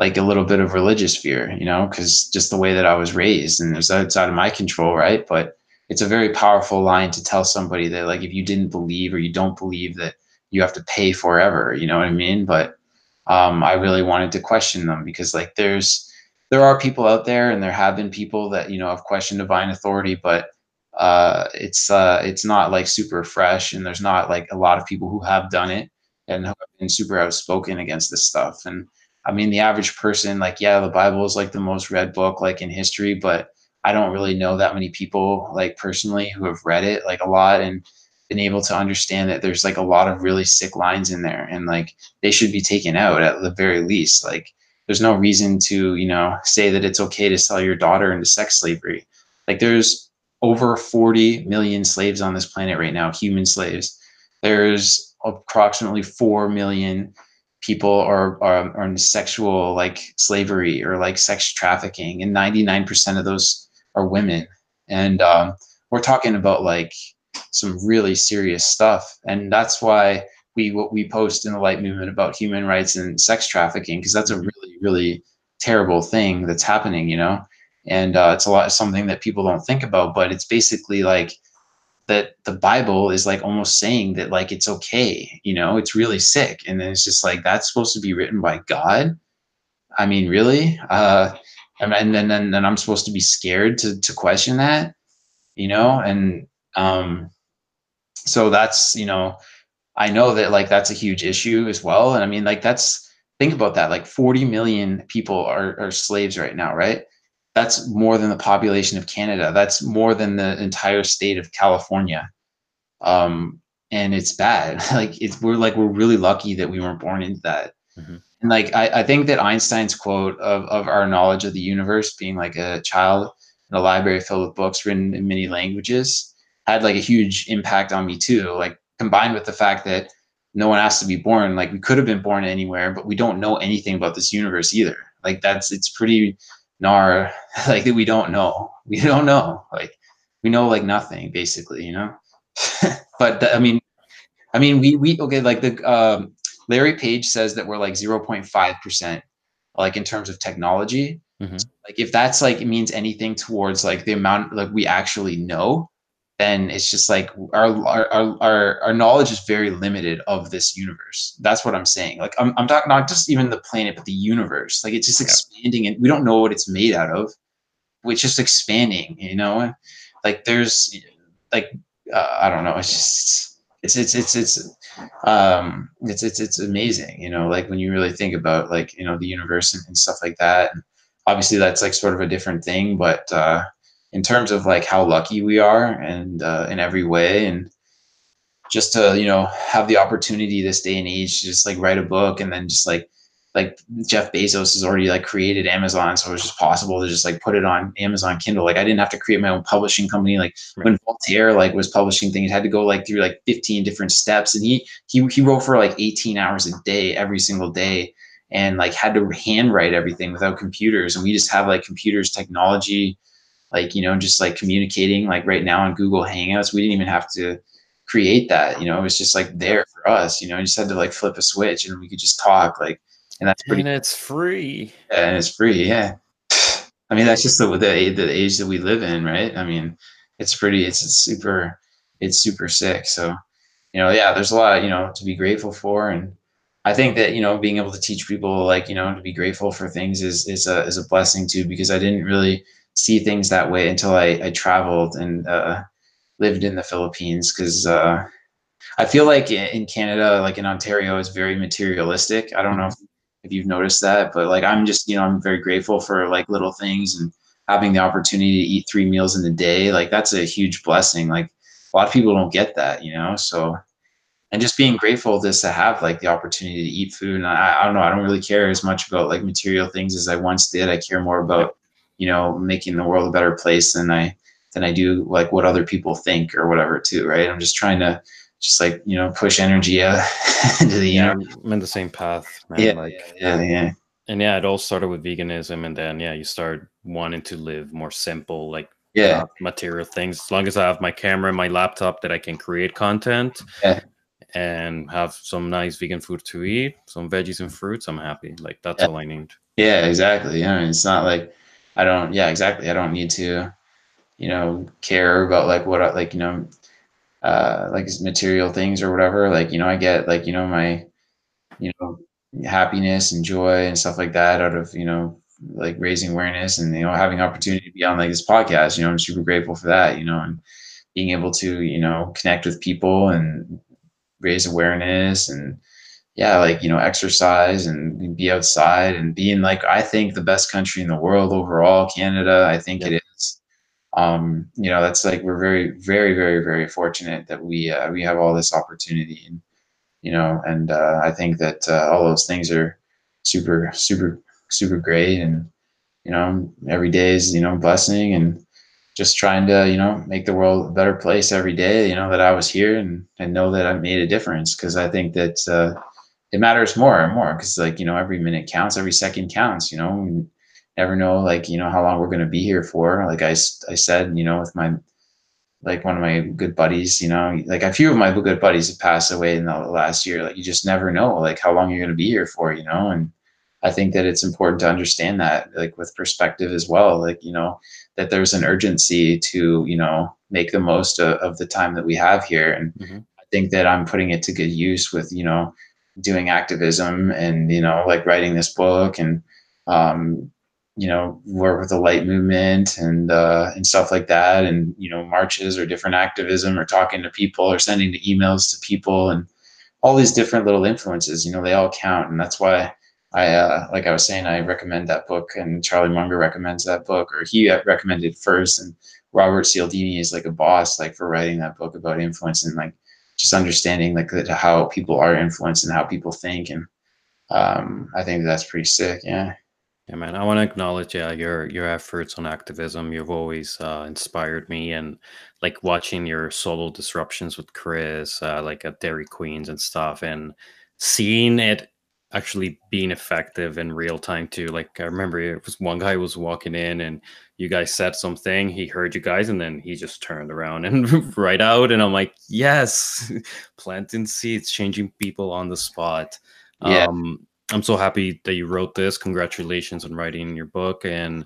like a little bit of religious fear you know because just the way that i was raised and it's outside of my control right but it's a very powerful line to tell somebody that like if you didn't believe or you don't believe that you have to pay forever you know what i mean but um, i really wanted to question them because like there's there are people out there and there have been people that you know have questioned divine authority but uh, it's uh, it's not like super fresh, and there's not like a lot of people who have done it and have been super outspoken against this stuff. And I mean, the average person, like, yeah, the Bible is like the most read book like in history, but I don't really know that many people like personally who have read it like a lot and been able to understand that there's like a lot of really sick lines in there and like they should be taken out at the very least. Like there's no reason to, you know, say that it's okay to sell your daughter into sex slavery. Like there's over 40 million slaves on this planet right now, human slaves. There's approximately 4 million people are, are, are in sexual like slavery or like sex trafficking, and 99% of those are women. And um, we're talking about like some really serious stuff. And that's why we what we post in the light movement about human rights and sex trafficking, because that's a really, really terrible thing that's happening, you know? and uh, it's a lot of something that people don't think about but it's basically like that the bible is like almost saying that like it's okay you know it's really sick and then it's just like that's supposed to be written by god? I mean really? Uh and then then, then i'm supposed to be scared to to question that you know? And um so that's you know i know that like that's a huge issue as well and i mean like that's think about that like 40 million people are, are slaves right now right that's more than the population of Canada. That's more than the entire state of California. Um, and it's bad. like it's we're like we're really lucky that we weren't born into that. Mm-hmm. And like I, I think that Einstein's quote of, of our knowledge of the universe being like a child in a library filled with books written in many languages had like a huge impact on me too. Like combined with the fact that no one has to be born, like we could have been born anywhere, but we don't know anything about this universe either. Like that's it's pretty nor like that we don't know. We don't know. Like we know like nothing basically, you know. but the, I mean, I mean, we we okay. Like the um, Larry Page says that we're like zero point five percent, like in terms of technology. Mm-hmm. like if that's like it means anything towards like the amount like we actually know, then it's just like our our our, our knowledge is very limited of this universe. That's what I'm saying. Like I'm I'm talking not just even the planet, but the universe. Like it's just expanding, and we don't know what it's made out of. It's just expanding, you know. Like there's like uh, I don't know. It's just it's it's it's it's um it's it's it's amazing, you know. Like when you really think about like you know the universe and, and stuff like that. And obviously, that's like sort of a different thing, but. uh in terms of like how lucky we are and uh, in every way and just to you know have the opportunity this day and age to just like write a book and then just like like Jeff Bezos has already like created Amazon, so it was just possible to just like put it on Amazon Kindle. Like I didn't have to create my own publishing company. Like right. when Voltaire like was publishing things, had to go like through like 15 different steps, and he he he wrote for like 18 hours a day every single day, and like had to handwrite everything without computers. And we just have like computers technology like you know just like communicating like right now on google hangouts we didn't even have to create that you know it was just like there for us you know you just had to like flip a switch and we could just talk like and that's pretty and it's free. Yeah, and it's free yeah. I mean that's just the, the the age that we live in right? I mean it's pretty it's, it's super it's super sick so you know yeah there's a lot you know to be grateful for and I think that you know being able to teach people like you know to be grateful for things is is a is a blessing too because I didn't really see things that way until I, I traveled and uh, lived in the Philippines because uh, I feel like in Canada, like in Ontario, is very materialistic. I don't know if, if you've noticed that, but like I'm just you know I'm very grateful for like little things and having the opportunity to eat three meals in a day. Like that's a huge blessing. Like a lot of people don't get that, you know. So and just being grateful just to have like the opportunity to eat food. And I, I don't know, I don't really care as much about like material things as I once did. I care more about you know making the world a better place than i than i do like what other people think or whatever too right? I'm just trying to just like you know push energy uh, into the yeah, i'm in the same path man yeah, like yeah, yeah, yeah. and yeah it all started with veganism and then yeah you start wanting to live more simple like yeah. material things. As long as i have my camera and my laptop that i can create content yeah. and have some nice vegan food to eat some veggies and fruits i'm happy. Like that's yeah. all i need. Yeah exactly. Yeah I mean, it's not like I don't, yeah, exactly. I don't need to, you know, care about like what, I, like, you know, uh, like material things or whatever. Like, you know, I get like, you know, my, you know, happiness and joy and stuff like that out of, you know, like raising awareness and, you know, having opportunity to be on like this podcast, you know, I'm super grateful for that, you know, and being able to, you know, connect with people and raise awareness and, yeah, like, you know, exercise and be outside and be in like, I think the best country in the world overall, Canada, I think it is. Um, you know, that's like, we're very, very, very, very fortunate that we, uh, we have all this opportunity and, you know, and, uh, I think that, uh, all those things are super, super, super great. And, you know, every day is, you know, blessing and, just trying to you know make the world a better place every day you know that i was here and and know that i made a difference because i think that uh, it matters more and more because like you know every minute counts every second counts you know we never know like you know how long we're going to be here for like I, I said you know with my like one of my good buddies you know like a few of my good buddies have passed away in the last year like you just never know like how long you're going to be here for you know and i think that it's important to understand that like with perspective as well like you know that there's an urgency to you know make the most of, of the time that we have here and mm-hmm. i think that i'm putting it to good use with you know doing activism and you know like writing this book and um, you know work with the light movement and uh, and stuff like that. And you know marches or different activism or talking to people or sending the emails to people and all these different little influences you know they all count. And that's why I uh, like I was saying I recommend that book and Charlie Munger recommends that book or he recommended first. And Robert Cialdini is like a boss like for writing that book about influence and like just understanding like how people are influenced and how people think and um, i think that's pretty sick yeah. Yeah man i want to acknowledge yeah your your efforts on activism. You've always uh, inspired me and like watching your solo disruptions with chris uh, like at dairy queens and stuff and seeing it actually being effective in real time too. Like I remember it was one guy was walking in and you guys said something, he heard you guys, and then he just turned around and right out. And I'm like, yes, planting seeds, changing people on the spot. Yeah. Um, I'm so happy that you wrote this. Congratulations on writing your book and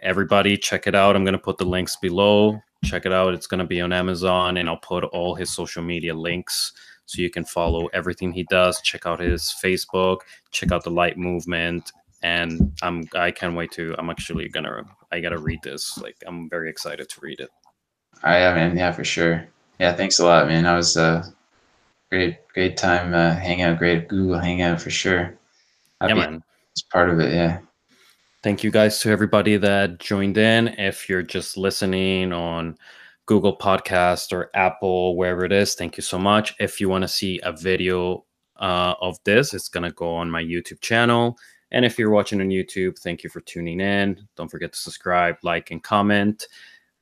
everybody check it out. I'm going to put the links below. Check it out. It's going to be on Amazon and I'll put all his social media links so you can follow everything he does. Check out his Facebook, check out the light movement and I'm I can't wait to I'm actually to I got to read this. Like I'm very excited to read it. I am, man. Yeah, for sure. Yeah, thanks a lot, man. I was uh great great time uh hanging out, great Google hangout for sure. Happy yeah, man. It's part of it, yeah. Thank you guys to everybody that joined in. If you're just listening on Google Podcast or Apple, wherever it is, thank you so much. If you want to see a video uh, of this, it's going to go on my YouTube channel. And if you're watching on YouTube, thank you for tuning in. Don't forget to subscribe, like, and comment.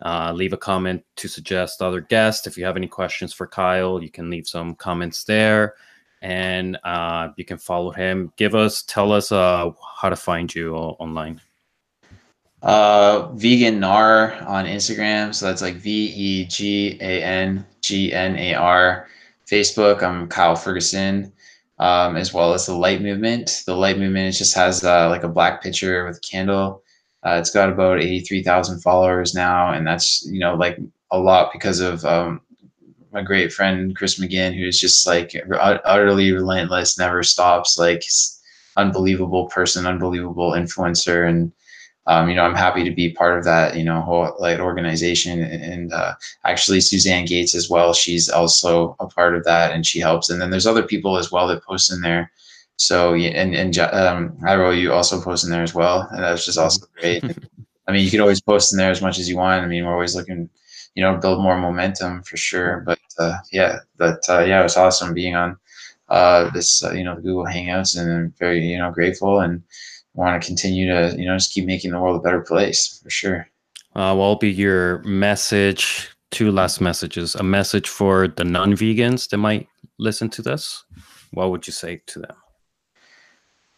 Uh, leave a comment to suggest other guests. If you have any questions for Kyle, you can leave some comments there and uh, you can follow him. Give us, tell us uh, how to find you online. Uh, vegan nar on Instagram. So that's like V E G A N G N A R. Facebook, I'm Kyle Ferguson, um, as well as the Light Movement. The Light Movement it just has uh, like a black picture with a candle. Uh, it's got about 83,000 followers now, and that's you know like a lot because of um, my great friend Chris McGinn, who's just like utterly relentless, never stops, like unbelievable person, unbelievable influencer, and um, you know I'm happy to be part of that you know whole like organization. And uh, actually Suzanne Gates as well, she's also a part of that, and she helps. And then there's other people as well that post in there. So yeah, and and um, Iro, you also post in there as well, and that's just also great. I mean, you could always post in there as much as you want. I mean, we're always looking you know build more momentum for sure. But uh, yeah, but uh, yeah, it was awesome being on uh, this uh, you know the Google Hangouts, and I'm very you know grateful and want to continue to you know just keep making the world a better place for sure. Uh, what will be your message? Two last messages. A message for the non-vegans that might listen to this. What would you say to them?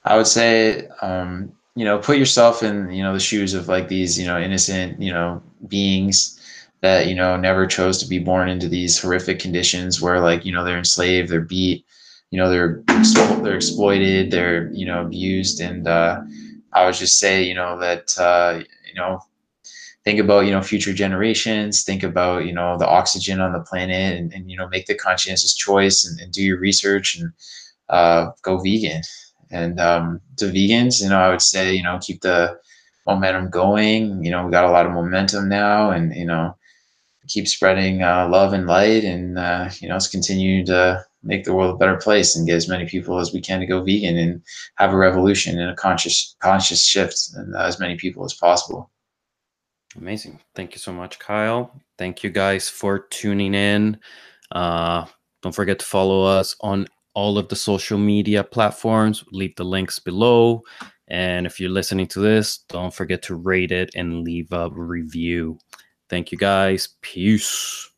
I would say, um, you know, put yourself in, you know, the shoes of like these, you know, innocent, you know, beings that you know never chose to be born into these horrific conditions where like you know they're enslaved they're beat you know they're they're exploited they're you know abused and uh, i would just say you know that uh, you know think about you know future generations think about you know the oxygen on the planet and, and you know make the conscientious choice and, and do your research and uh, go vegan and um, to vegans you know i would say you know keep the momentum going you know we got a lot of momentum now and you know keep spreading uh, love and light, and uh, you know, let's continue to make the world a better place and get as many people as we can to go vegan and have a revolution and a conscious conscious shift and uh, as many people as possible. Amazing. Thank you so much, Kyle. Thank you guys for tuning in. Uh, don't forget to follow us on all of the social media platforms. Leave the links below. And if you're listening to this, don't forget to rate it and leave a review. Thank you guys. Peace.